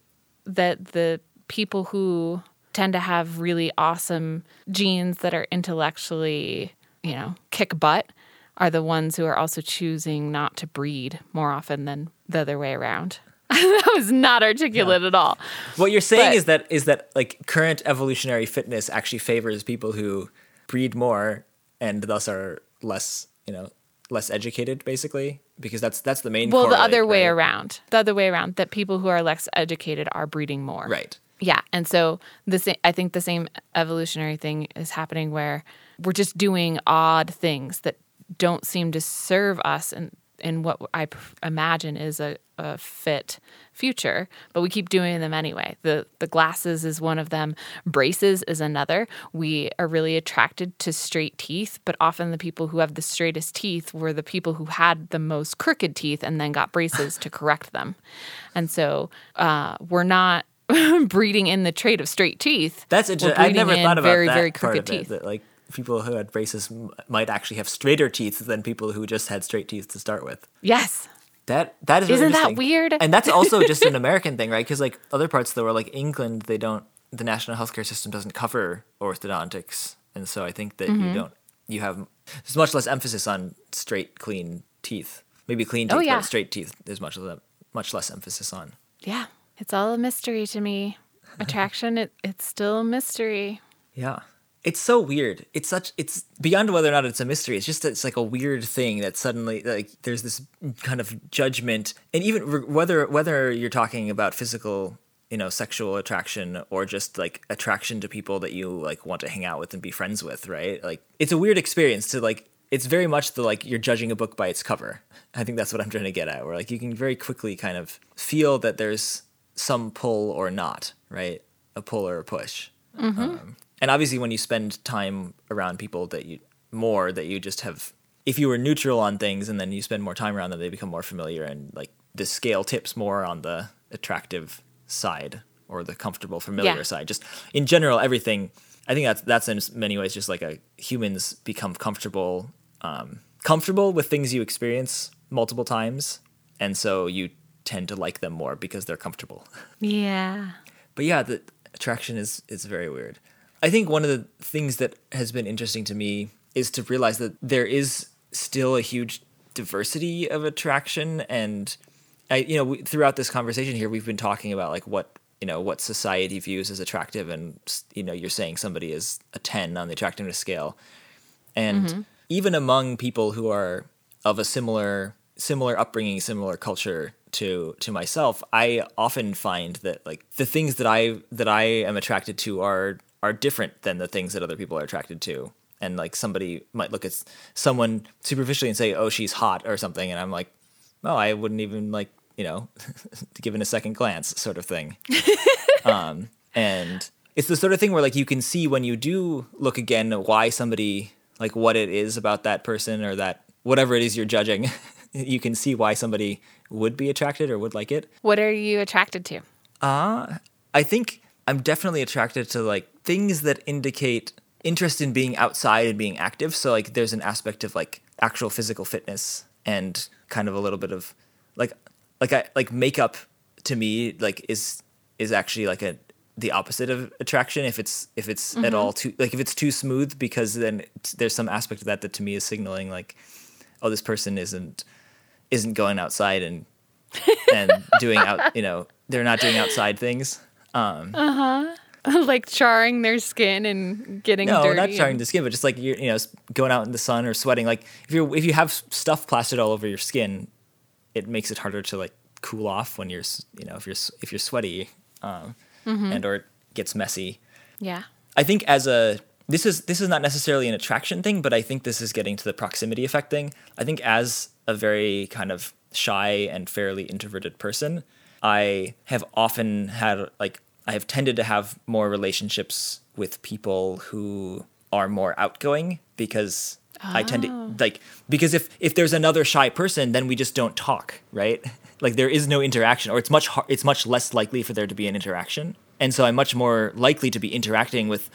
that the people who tend to have really awesome genes that are intellectually, you know, kick butt are the ones who are also choosing not to breed more often than the other way around. that was not articulate at all. What you're saying But- is that is that like current evolutionary fitness actually favors people who breed more and thus are less, you know, less educated basically because that's that's the main Well, the other way right? around. The other way around that people who are less educated are breeding more. Right. Yeah, and so the sa- I think the same evolutionary thing is happening where we're just doing odd things that don't seem to serve us in in what I imagine is a, a fit future, but we keep doing them anyway. The the glasses is one of them. Braces is another. We are really attracted to straight teeth, but often the people who have the straightest teeth were the people who had the most crooked teeth and then got braces to correct them. And so uh, we're not breeding in the trait of straight teeth. That's interesting. I never thought about very that very part crooked of it, teeth. That like people who had braces m- might actually have straighter teeth than people who just had straight teeth to start with. Yes. That that is really Isn't that weird? And that's also just an American thing, right? Because like other parts of the world, like England, they don't. The national healthcare system doesn't cover orthodontics, and so I think that Mm-hmm. you don't. You have there's much less emphasis on straight, clean teeth. Maybe clean teeth, Oh, yeah. but straight teeth. There's much le- much less emphasis on. Yeah. It's all a mystery to me. Attraction, it, it's still a mystery. Yeah. It's so weird. It's such it's beyond whether or not it's a mystery. It's just it's like a weird thing that suddenly like there's this kind of judgment and even whether whether you're talking about physical, you know, sexual attraction or just like attraction to people that you like want to hang out with and be friends with, right? Like it's a weird experience to like it's very much the like you're judging a book by its cover. I think that's what I'm trying to get at where like you can very quickly kind of feel that there's some pull or not, right? A pull or a push. Um, and obviously, when you spend time around people that you more that you just have, if you were neutral on things and then you spend more time around them, they become more familiar and like the scale tips more on the attractive side or the comfortable, familiar Yeah. side. Just in general, everything. I think that's that's in many ways just like a humans become comfortable, um, comfortable with things you experience multiple times, and so you tend to like them more because they're comfortable. Yeah. But yeah, the attraction is is very weird. I think one of the things that has been interesting to me is to realize that there is still a huge diversity of attraction and I you know we, throughout this conversation here we've been talking about like what you know what society views as attractive and you know you're saying somebody is a 10 on the attractiveness scale. And mm-hmm. even among people who are of a similar similar upbringing similar culture to to myself i often find that like the things that i that i am attracted to are are different than the things that other people are attracted to. And like somebody might look at someone superficially and say oh she's hot or something and i'm like oh i wouldn't even like you know given a second glance sort of thing. Um, and it's the sort of thing where like you can see when you do look again why somebody like what it is about that person or that whatever it is you're judging you can see why somebody would be attracted or would like it. What are you attracted to? i think i'm definitely attracted to like things that indicate interest in being outside and being active. So like there's an aspect of like actual physical fitness and kind of a little bit of like like i like makeup to me like is is actually like a the opposite of attraction. If it's if it's at mm-hmm. all too like if it's too smooth because then there's some aspect of that that to me is signaling like oh this person isn't isn't going outside and and doing out you know they're not doing outside things um, uh-huh. like charring their skin and getting no dirty. not charring and- the skin but just like you're you know going out in the sun or sweating like if you if you have stuff plastered all over your skin it makes it harder to like cool off when you're you know if you're if you're sweaty um, and or it gets messy Yeah. I think as a this is this is not necessarily an attraction thing, but I think this is getting to the proximity effect thing. I think as a very kind of shy and fairly introverted person, I have often had like I have tended to have more relationships with people who are more outgoing because I tend to oh. like because if if there's another shy person, then we just don't talk, right? Like there is no interaction, or it's much har- it's much less likely for there to be an interaction, and so I'm much more likely to be interacting with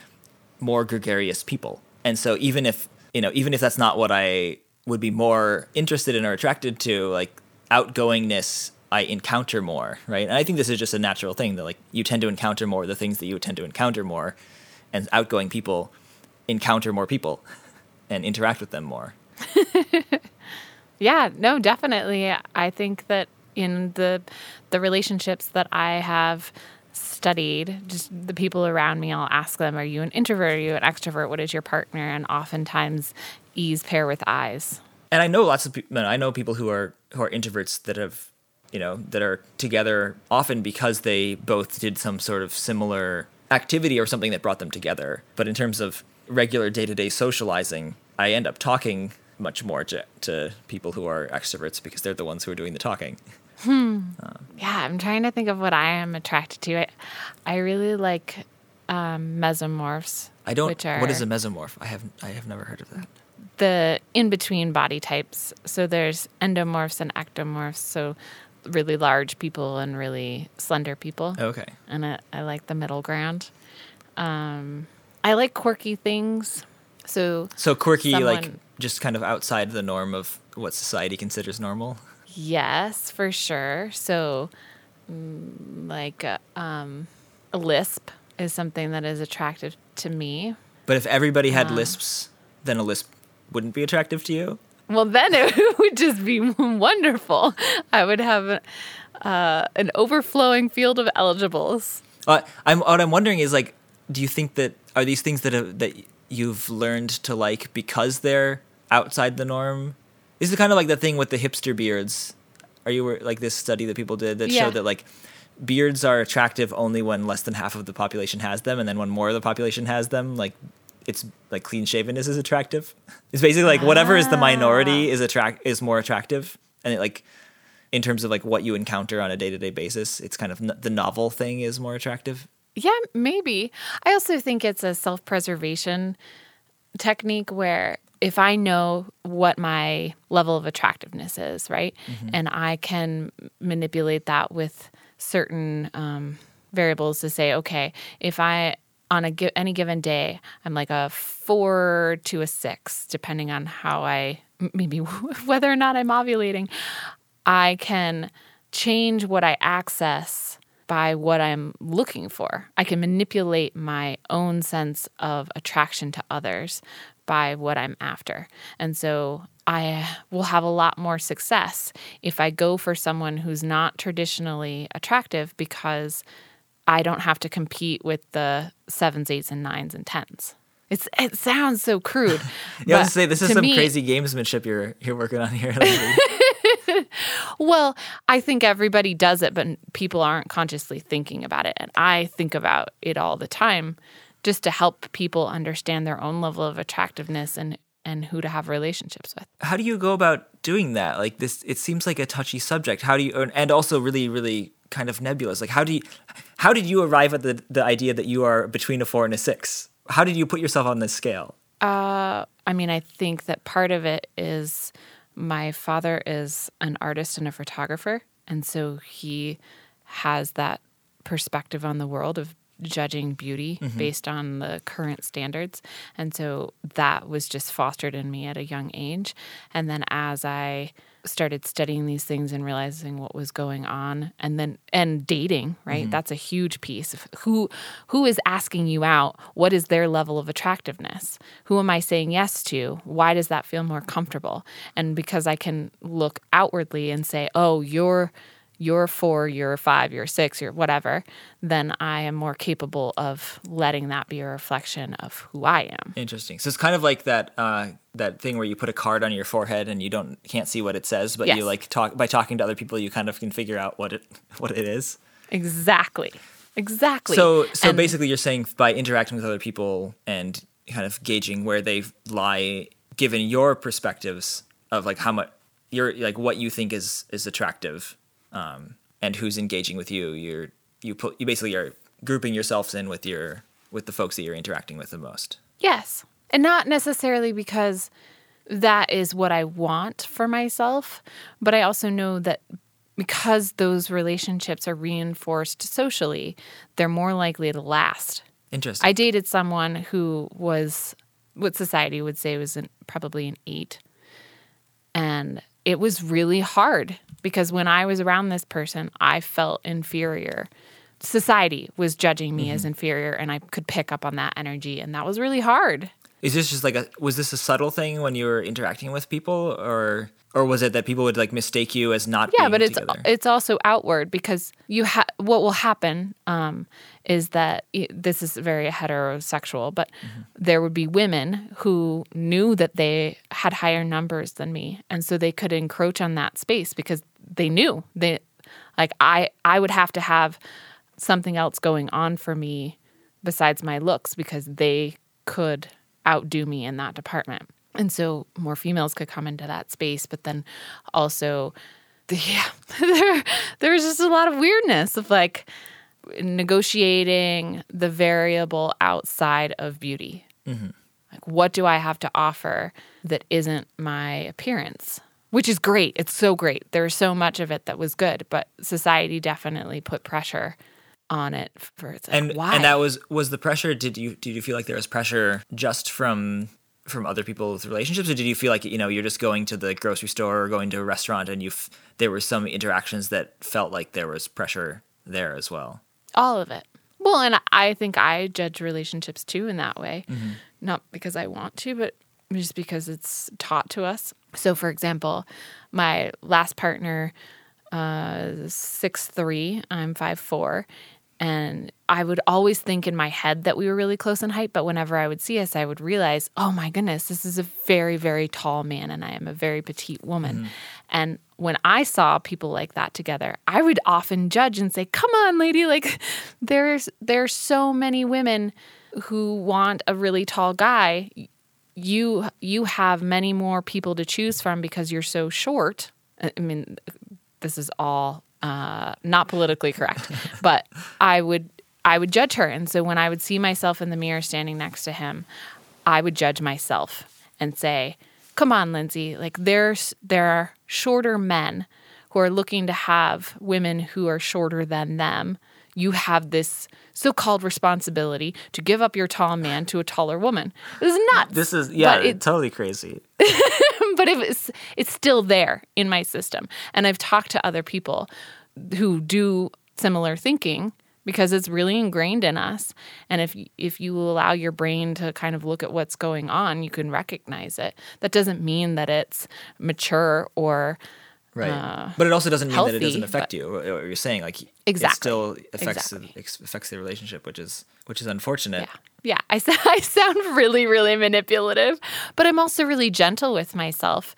more gregarious people. And so even if you know even if that's not what I would be more interested in or attracted to, like outgoingness. I encounter more, right? And I think this is just a natural thing that like you tend to encounter more the things that you tend to encounter more, and outgoing people encounter more people and interact with them more. Yeah, no, definitely. I think that in the the relationships that I have studied, just the people around me, I'll ask them, "Are you an introvert? Are you an extrovert? What is your partner?" And oftentimes, E's pair with I's. and I know lots of people. I know people who are who are introverts that have, you know, that are together often because they both did some sort of similar activity or something that brought them together. But in terms of regular day to day socializing, I end up talking much more to, to people who are extroverts because they're the ones who are doing the talking. Yeah, I'm trying to think of what I am attracted to. I, I really like um, mesomorphs. I don't. Which are what is a mesomorph? I have I have never heard of that. the in between body types. So there's endomorphs and ectomorphs. So really large people and really slender people. Okay. And I, I like the middle ground. Um, I like quirky things. So So quirky, like just kind of outside the norm of what society considers normal. Yes, for sure. So, mm, like, uh, um, a lisp is something that is attractive to me. But if everybody had lisps, then a lisp wouldn't be attractive to you. Well, then it would just be wonderful. I would have uh, an overflowing field of eligibles. Uh, I'm what I'm wondering is like, do you think that are these things that have, that you've learned to like because they're outside the norm? This is kind of like the thing with the hipster beards. Are you like this study that people did that Yeah. showed that like beards are attractive only when less than half of the population has them, and then when more of the population has them, like it's like clean shavenness is attractive. It's basically like whatever is the minority is attract is more attractive, and it like in terms of like what you encounter on a day to day basis, it's kind of n- the novel thing is more attractive. Yeah, maybe. I also think it's a self preservation technique where if I know what my level of attractiveness is, right, and I can manipulate that with certain um, variables to say, okay, if I on a any given day, I'm like a four to a six, depending on how I maybe whether or not I'm ovulating. I can change what I access by what I'm looking for. I can manipulate my own sense of attraction to others by what I'm after. And so I will have a lot more success if I go for someone who's not traditionally attractive because I don't have to compete with the sevens, eights, and nines and tens. It's, it sounds so crude. Yeah, I was to say this is some me- crazy gamesmanship you're you're working on here. Well, I think everybody does it, but people aren't consciously thinking about it. And I think about it all the time just to help people understand their own level of attractiveness and, and who to have relationships with. How do you go about doing that? Like this, it seems like a touchy subject. How do you, and also really, really kind of nebulous. Like how do you, how did you arrive at the the idea that you are between a four and a six? How did you put yourself on this scale? Uh, I mean, I think that part of it is my father is an artist and a photographer. And so he has that perspective on the world of judging beauty based on the current standards. And so that was just fostered in me at a young age. And then as I started studying these things and realizing what was going on. And then and dating right? Mm-hmm. That's a huge piece of who who is asking you out? What is their level of attractiveness? Who am i saying yes to? Why does that feel more comfortable? And because i can look outwardly and say oh you're you're four, you're five, you're six, you're whatever, then I am more capable of letting that be a reflection of who I am. Interesting. So it's kind of like that uh, that thing where you put a card on your forehead and you don't can't see what it says, but Yes. you like talk by talking to other people, you kind of can figure out what it what it is. Exactly. Exactly. So so And- basically, you're saying by interacting with other people and kind of gauging where they lie, given your perspectives of like how much you're like what you think is is attractive, um, and who's engaging with you. You're you put you basically are grouping yourselves in with your with the folks that you're interacting with the most. Yes. And not necessarily because that is what I want for myself, but I also know that because those relationships are reinforced socially, they're more likely to last. Interesting. I dated someone who was what society would say was an, probably an eight. And it was really hard because when I was around this person, I felt inferior. Society was judging me as inferior, and I could pick up on that energy. And that was really hard. Is this just like a was this a subtle thing when you were interacting with people, or or was it that people would like mistake you as not? Yeah, but it's together? it's also outward because you ha- what will happen um, is that this is very heterosexual, but mm-hmm. there would be women who knew that they had higher numbers than me, and so they could encroach on that space because they knew they like I I would have to have something else going on for me besides my looks because they could outdo me in that department. And so more females could come into that space, but then also the, yeah, there there was just a lot of weirdness of like negotiating the variable outside of beauty. Mm-hmm. Like what do I have to offer that isn't my appearance? Which is great. It's so great. There's so much of it that was good, but society definitely put pressure on it for it's like, and why? and that was was the pressure. Did you did you feel like there was pressure just from from other people's relationships, or did you feel like you know you're just going to the grocery store or going to a restaurant and you there were some interactions that felt like there was pressure there as well? All of it. Well, and I think I judge relationships too in that way, not because I want to, but just because it's taught to us. So, for example, my last partner, uh, six three, I'm five four, and I would always think in my head that we were really close in height. But whenever I would see us, I would realize, oh my goodness, this is a very very tall man, and I am a very petite woman. And when I saw people like that together, I would often judge and say, "Come on, lady! Like, there's there's so many women who want a really tall guy. You you have many more people to choose from because you're so short." I mean, this is all uh, not politically correct, but I would I would judge her, and so when I would see myself in the mirror standing next to him, I would judge myself and say, "Come on, Lindsay! Like there's there are shorter men who are looking to have women who are shorter than them. You have this so-called responsibility to give up your tall man to a taller woman. This is nuts. This is yeah, it- totally crazy. but if it's it's still there in my system and i've talked to other people who do similar thinking because it's really ingrained in us and if if you allow your brain to kind of look at what's going on you can recognize it that doesn't mean that it's mature or Right. but it also doesn't mean that it Uh, doesn't affect you. What you're saying, like, it Exactly. still affects Exactly. the, affects the relationship, which is which is unfortunate. Yeah. Yeah. I, I sound really, really manipulative, but I'm also really gentle with myself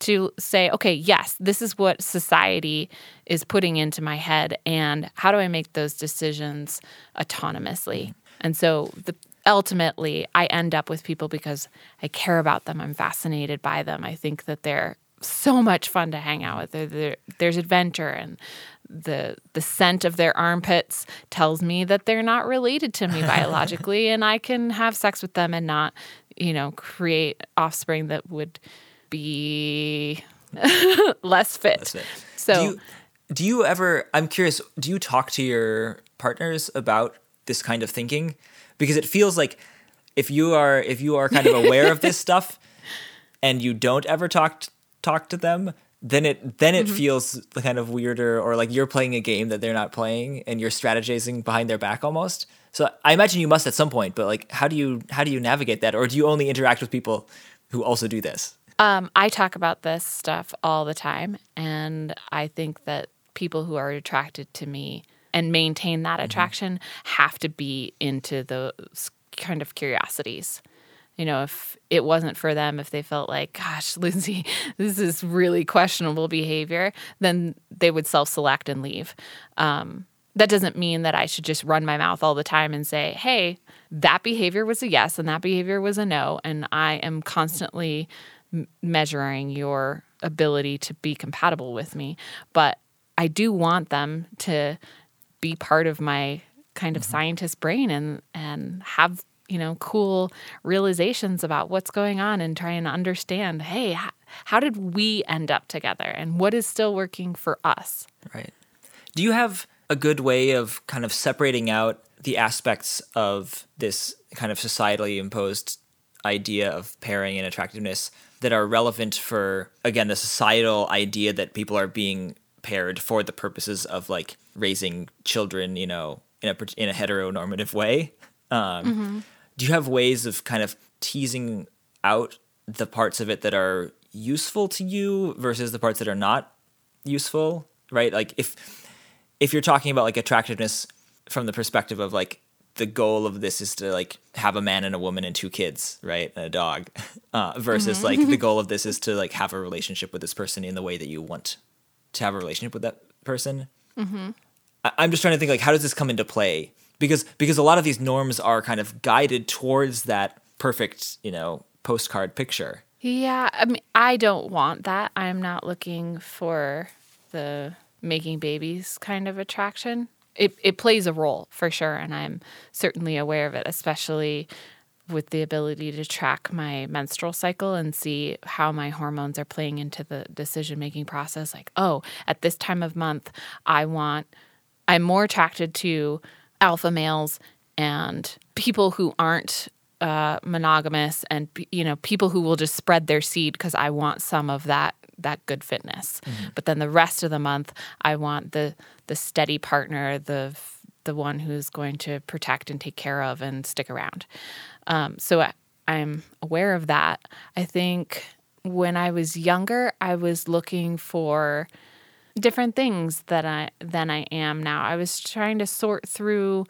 to say, okay, yes, this is what society is putting into my head. And how do I make those decisions autonomously? And so the, ultimately, I end up with people because I care about them. I'm fascinated by them. I think that they're so much fun to hang out with. They're, they're, there's adventure and the the scent of their armpits tells me that they're not related to me biologically and I can have sex with them and not, you know, create offspring that would be less fit. That's it. So do you, do you ever? I'm curious. Do you talk to your partners about this kind of thinking? Because it feels like if you are if you are kind of aware of this stuff and you don't ever talk talk to them, then it then Mm-hmm. it feels kind of weirder or like you're playing a game that they're not playing and you're strategizing behind their back almost. So I imagine you must at some point, but like how do you how do you navigate that or do you only interact with people who also do this? Um, I talk about this stuff all the time, and I think that people who are attracted to me and maintain that attraction have to be into those kind of curiosities. You know, if it wasn't for them, if they felt like, gosh, Lindsay, this is really questionable behavior, then they would self select and leave. Um, that doesn't mean that I should just run my mouth all the time and say, hey, that behavior was a yes and that behavior was a no. And I am constantly m- measuring your ability to be compatible with me. But I do want them to be part of my kind of mm-hmm. scientist brain and, and have you know cool realizations about what's going on and try and understand hey h- how did we end up together and what is still working for us Right. Do you have a good way of kind of separating out the aspects of this kind of societally imposed idea of pairing and attractiveness that are relevant for, again, the societal idea that people are being paired for the purposes of like raising children, you know, in a, in a heteronormative way? Um, Do you have ways of kind of teasing out the parts of it that are useful to you versus the parts that are not useful? right? Like if if you're talking about like attractiveness from the perspective of like the goal of this is to like have a man and a woman and two kids, right, and a dog, uh, versus like the goal of this is to like have a relationship with this person in the way that you want to have a relationship with that person. I- I'm just trying to think like how does this come into play? Because because a lot of these norms are kind of guided towards that perfect, you know, postcard picture. Yeah, I mean, I don't want that. I'm not looking for the making babies kind of attraction. It it plays a role for sure, and I'm certainly aware of it, especially with the ability to track my menstrual cycle and see how my hormones are playing into the decision making process. Like, oh, at this time of month, I want, I'm more attracted to alpha males and people who aren't uh, monogamous and you know people who will just spread their seed because I want some of that that good fitness. But then the rest of the month, I want the the steady partner, the the one who's going to protect and take care of and stick around. Um, so I, I'm aware of that. I think when I was younger, I was looking for different things that I than I am now. I was trying to sort through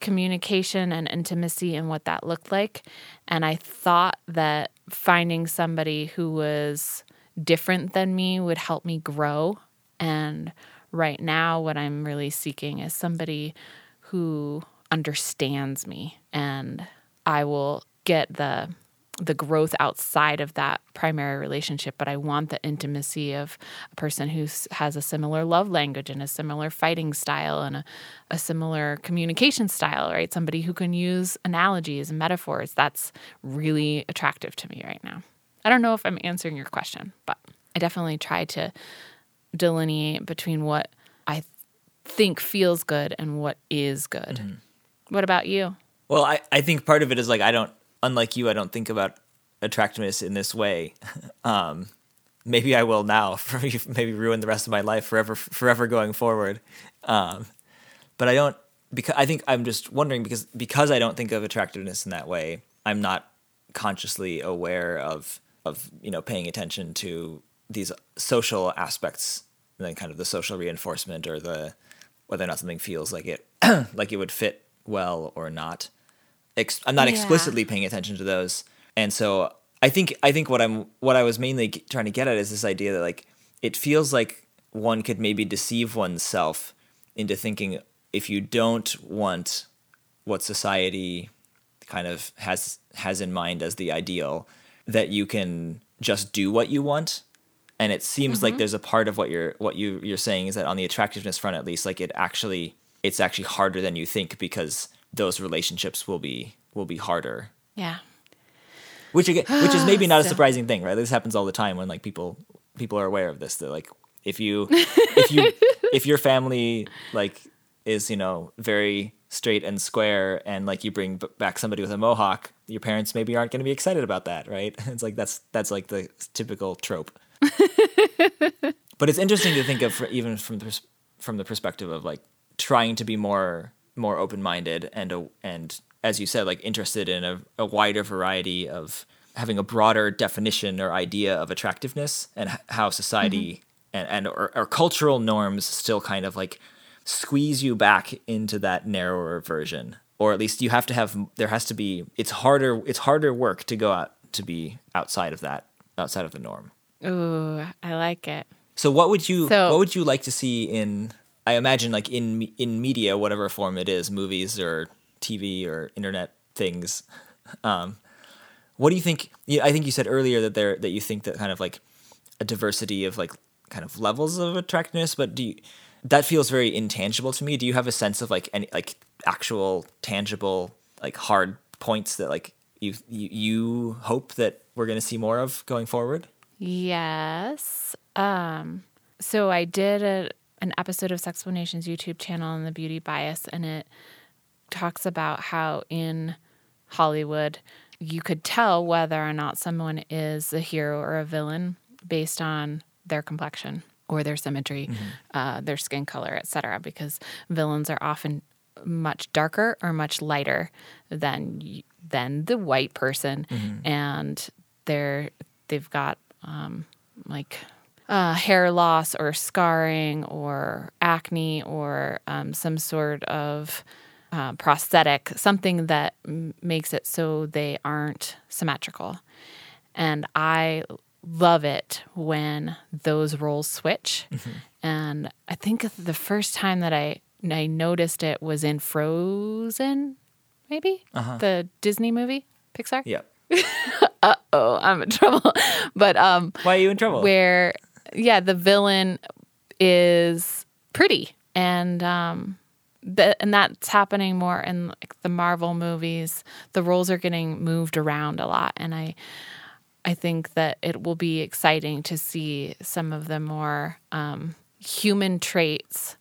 communication and intimacy and what that looked like, and I thought that finding somebody who was different than me would help me grow. And right now what I'm really seeking is somebody who understands me and I will get the the growth outside of that primary relationship, but I want the intimacy of a person who has a similar love language and a similar fighting style and a, a similar communication style, right? Somebody who can use analogies and metaphors. That's really attractive to me right now. I don't know if I'm answering your question, but I definitely try to delineate between what I think feels good and what is good. What about you? Well, I, I think part of it is like I don't unlike you, I don't think about attractiveness in this way. Um, maybe I will now, for maybe ruin the rest of my life forever, forever going forward. Um, but I don't because I think I'm just wondering because because I don't think of attractiveness in that way. I'm not consciously aware of of you know paying attention to these social aspects and then kind of the social reinforcement or the whether or not something feels like it like it would fit well or not ex- I'm not Yeah. explicitly paying attention to those, and so I think I think what I'm what I was mainly trying to get at is this idea that like it feels like one could maybe deceive oneself into thinking if you don't want what society kind of has has in mind as the ideal that you can just do what you want. And it seems like mm-hmm. there's a part of what you're what you you're saying is that on the attractiveness front at least like it actually it's actually harder than you think because those relationships will be will be harder. Yeah. which again, which is maybe not a surprising thing right? This happens all the time when like people people are aware of this. They're like if you if you if your family like is you know very straight and square and like you bring b- back somebody with a mohawk your parents maybe aren't going to be excited about that right? It's like that's that's like the typical trope. But it's interesting to think of even from the pers- from the perspective of like trying to be more more open minded and a, and as you said like interested in a, a wider variety of having a broader definition or idea of attractiveness and h- how society mm-hmm. and and or, or cultural norms still kind of like squeeze you back into that narrower version or at least you have to have there has to be it's harder it's harder work to go out to be outside of that outside of the norm Ooh, I like it. so what would you So- what would you like to see in I imagine like in in media whatever form it is movies or TV or internet things um what do you think I think you said earlier that there that you think that kind of like a diversity of like kind of levels of attractiveness but do you that feels very intangible to me. Do you have a sense of like any like actual tangible like hard points that like you you, you hope that we're going to see more of going forward? Yes. Um, so I did a, an episode of Sexplanations YouTube channel on the beauty bias, and it talks about how in Hollywood you could tell whether or not someone is a hero or a villain based on their complexion or their symmetry, uh, their skin color, etc. Because villains are often much darker or much lighter than than the white person, and they're they've got um, like uh, hair loss or scarring or acne or um, some sort of uh, prosthetic, something that m- makes it so they aren't symmetrical. And I love it when those roles switch. And I think the first time that I, I noticed it was in Frozen, maybe? The Disney movie, Pixar. yeah. Oh, I'm in trouble. but um, why are you in trouble? where yeah the villain is pretty. And um th- and that's happening more in like the marvel movies. The roles are getting moved around a lot. And i i think that it will be exciting to see some of the more um human traits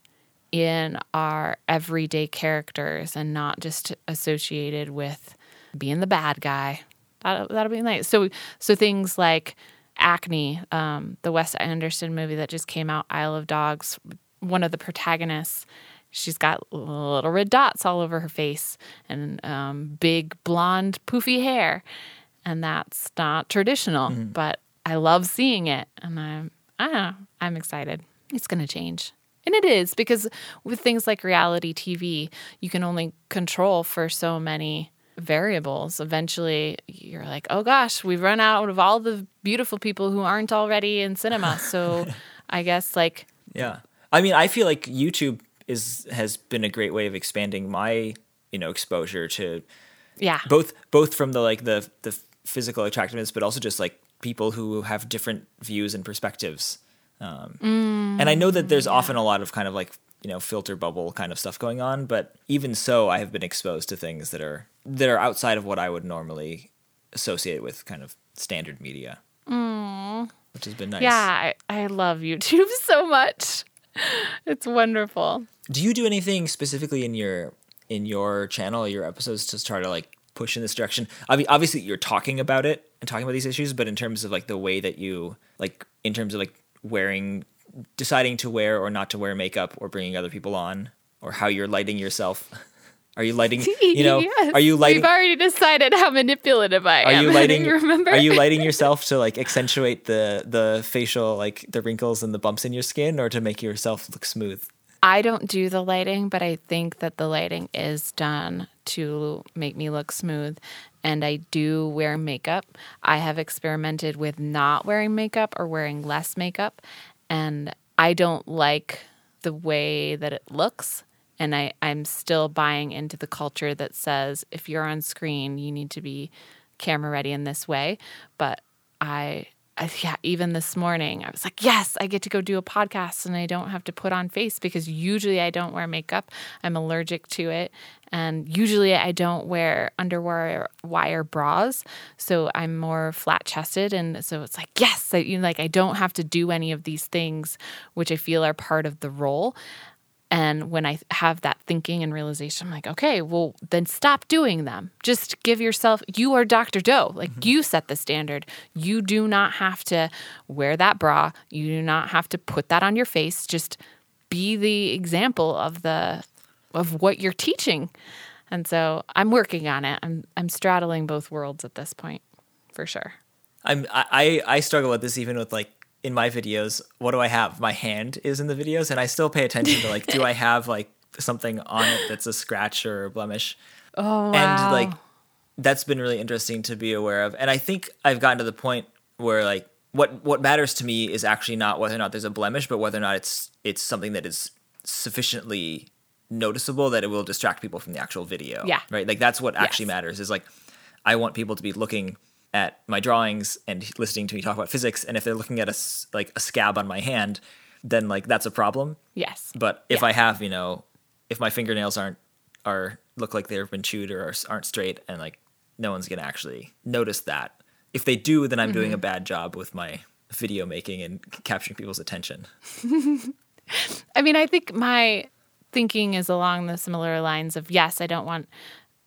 in our everyday characters and not just associated with being the bad guy. That that'll be nice. So so things like acne, um, the Wes Anderson movie that just came out, Isle of Dogs. One of the protagonists, she's got little red dots all over her face and um, big blonde poofy hair, and that's not traditional. Hmm. But I love seeing it, and I'm I don't know, I'm excited. It's gonna change. And it is because with things like reality TV, you can only control for so many variables. Eventually, you're like, oh gosh, we've run out of all the beautiful people who aren't already in cinema. So I guess like, Yeah. I mean, I feel like YouTube is has been a great way of expanding my, you know, exposure to yeah, both both from the like the the physical attractiveness, but also just like people who have different views and perspectives. Um, and I know that there's often a lot of kind of like you know filter bubble kind of stuff going on, but even so, I have been exposed to things that are that are outside of what I would normally associate with kind of standard media, which has been nice. yeah, I, I love YouTube so much. It's wonderful. do you do anything specifically in your in your channel your episodes to try to like push in this direction i mean obviously you're talking about it and talking about these issues but in terms of like the way that you like in terms of like wearing deciding to wear or not to wear makeup or bringing other people on or how you're lighting yourself are you lighting you know Yes, are you lighting We've already decided how manipulative I are am. you lighting Remember? are you lighting yourself to like accentuate the the facial like the wrinkles and the bumps in your skin or to make yourself look smooth I don't do the lighting, but I think that the lighting is done to make me look smooth. And I do wear makeup. I have experimented with not wearing makeup or wearing less makeup. And I don't like the way that it looks. And I, I'm still buying into the culture that says if you're on screen, you need to be camera ready in this way. But I I, yeah, even this morning, I was like, yes, I get to go do a podcast and I don't have to put on face because usually I don't wear makeup. I'm allergic to it. And usually I don't wear underwire wire bras. So I'm more flat chested. And so it's like, yes, I, you know, like I don't have to do any of these things, which I feel are part of the role. And when I have that thinking and realization, I'm like, okay, well, then stop doing them. Just give yourself, you are Dr. Doe. Like, mm-hmm. you set the standard. You do not have to wear that bra. You do not have to put that on your face. Just be the example of the, of what you're teaching. And so I'm working on it. I'm, I'm straddling both worlds at this point, for sure. I'm I I I struggle with this even with like in my videos. What do I have? My hand is in the videos, and I still pay attention to like, do I have like something on it that's a scratch or a blemish? Oh, And like that's been really interesting to be aware of. And I think I've gotten to the point where like what what matters to me is actually not whether or not there's a blemish, but whether or not it's it's something that is sufficiently noticeable that it will distract people from the actual video. Yeah. Right. Like that's what actually Yes. matters is like I want people to be looking at my drawings and listening to me talk about physics. And if they're looking at a like a scab on my hand, then like that's a problem. yes. But if Yeah. I have, you know, if my fingernails aren't are look like they've been chewed or are, aren't straight, and like no one's gonna actually notice that. If they do, then I'm doing a mm-hmm. bad job with my video making and capturing people's attention. I mean, I think my thinking is along the similar lines of yes, I don't want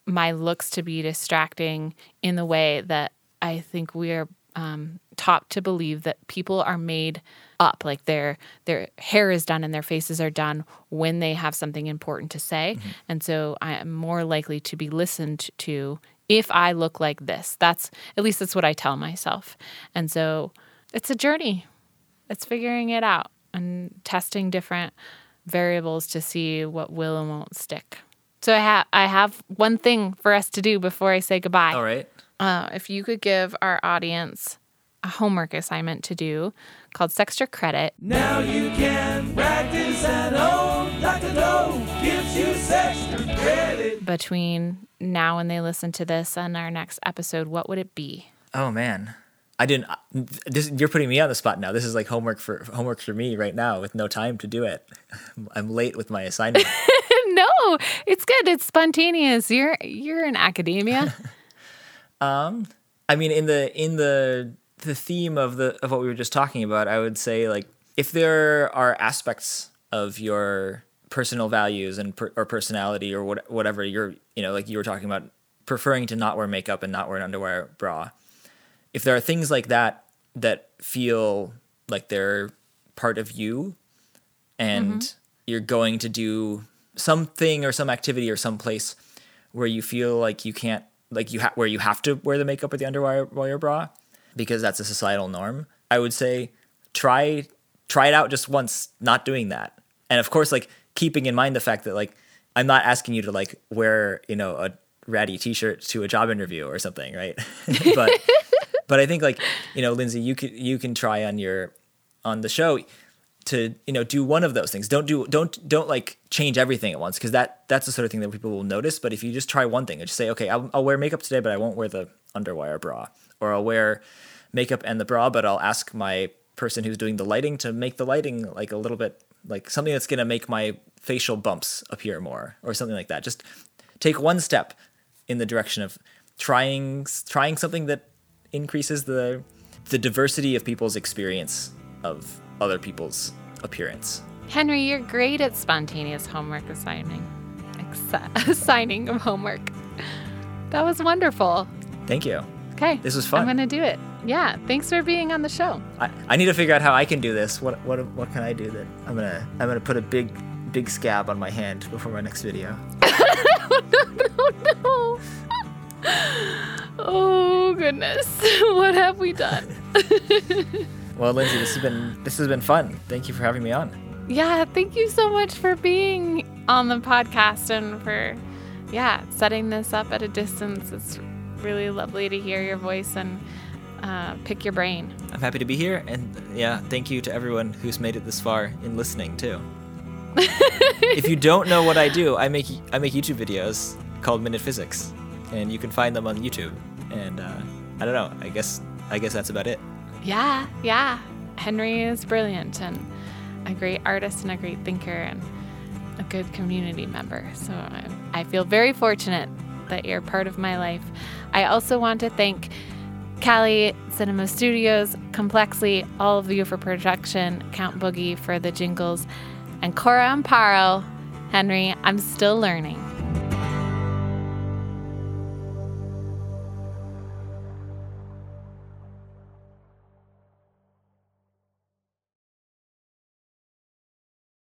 my looks to be distracting in the way that I think we are um, taught to believe that people are made up, like their their hair is done and their faces are done when they have something important to say, and so I am more likely to be listened to if I look like this. That's at least that's what I tell myself, and so it's a journey it's figuring it out and testing different variables to see what will and won't stick. So I have I have one thing for us to do before I say goodbye. All right. Uh, if you could give our audience a homework assignment to do called Sextra Credit, Now you can practice at home. Dr. Doe gives you extra credit. between now and they listen to this and our next episode, what would it be? Oh man, I didn't. This, you're putting me on the spot now. This is like homework for homework for me right now with no time to do it. I'm late with my assignment. no, it's good. It's spontaneous. You're you're in academia. Um, I mean, in the in the the theme of the of what we were just talking about, I would say like if there are aspects of your personal values and per, or personality or what, whatever you're you know like you were talking about preferring to not wear makeup and not wear an underwire bra, if there are things like that that feel like they're part of you and mm-hmm. you're going to do something or some activity or some place where you feel like you can't like you ha- where you have to wear the makeup or the underwire wire bra because that's a societal norm i would say try try it out just once not doing that. And of course like keeping in mind the fact that like i'm not asking you to like wear you know a ratty t-shirt to a job interview or something right? But but i think like you know lindsey you can you can try on your on the show to you know do one of those things. Don't do don't don't like change everything at once because that that's the sort of thing that people will notice. But if you just try one thing and just say okay I'll, I'll wear makeup today but i won't wear the underwire bra. Or i'll wear makeup and the bra but i'll ask my person who's doing the lighting to make the lighting like a little bit like something that's going to make my facial bumps appear more or something like that. Just take one step in the direction of trying trying something that increases the the diversity of people's experience of other people's appearance. Henry, you're great at spontaneous homework assigning. Ex- assigning of homework. That was wonderful. Thank you. Okay. This was fun. I'm going to do it. Yeah. Thanks for being on the show. I, I need to figure out how I can do this. What what what can I do that I'm gonna I'm gonna put a big big scab on my hand before my next video. oh, no. Oh, goodness. What have we done? Well, Lindsey, this has been this has been fun. Thank you for having me on. Yeah, thank you so much for being on the podcast and for, yeah, setting this up at a distance. It's really lovely to hear your voice and uh, pick your brain. I'm happy to be here, and yeah, thank you to everyone who's made it this far in listening too. if you don't know what I do, I make I make YouTube videos called MinutePhysics, and you can find them on YouTube. And uh, I don't know. I guess I guess that's about it. Yeah, yeah. Henry is brilliant and a great artist and a great thinker and a good community member. So I, I feel very fortunate that you're part of my life. I also want to thank Cali Cinema Studios, Complexly, all of you for production, Count Boogie for the jingles, and Cora Amparo. Henry, I'm still learning.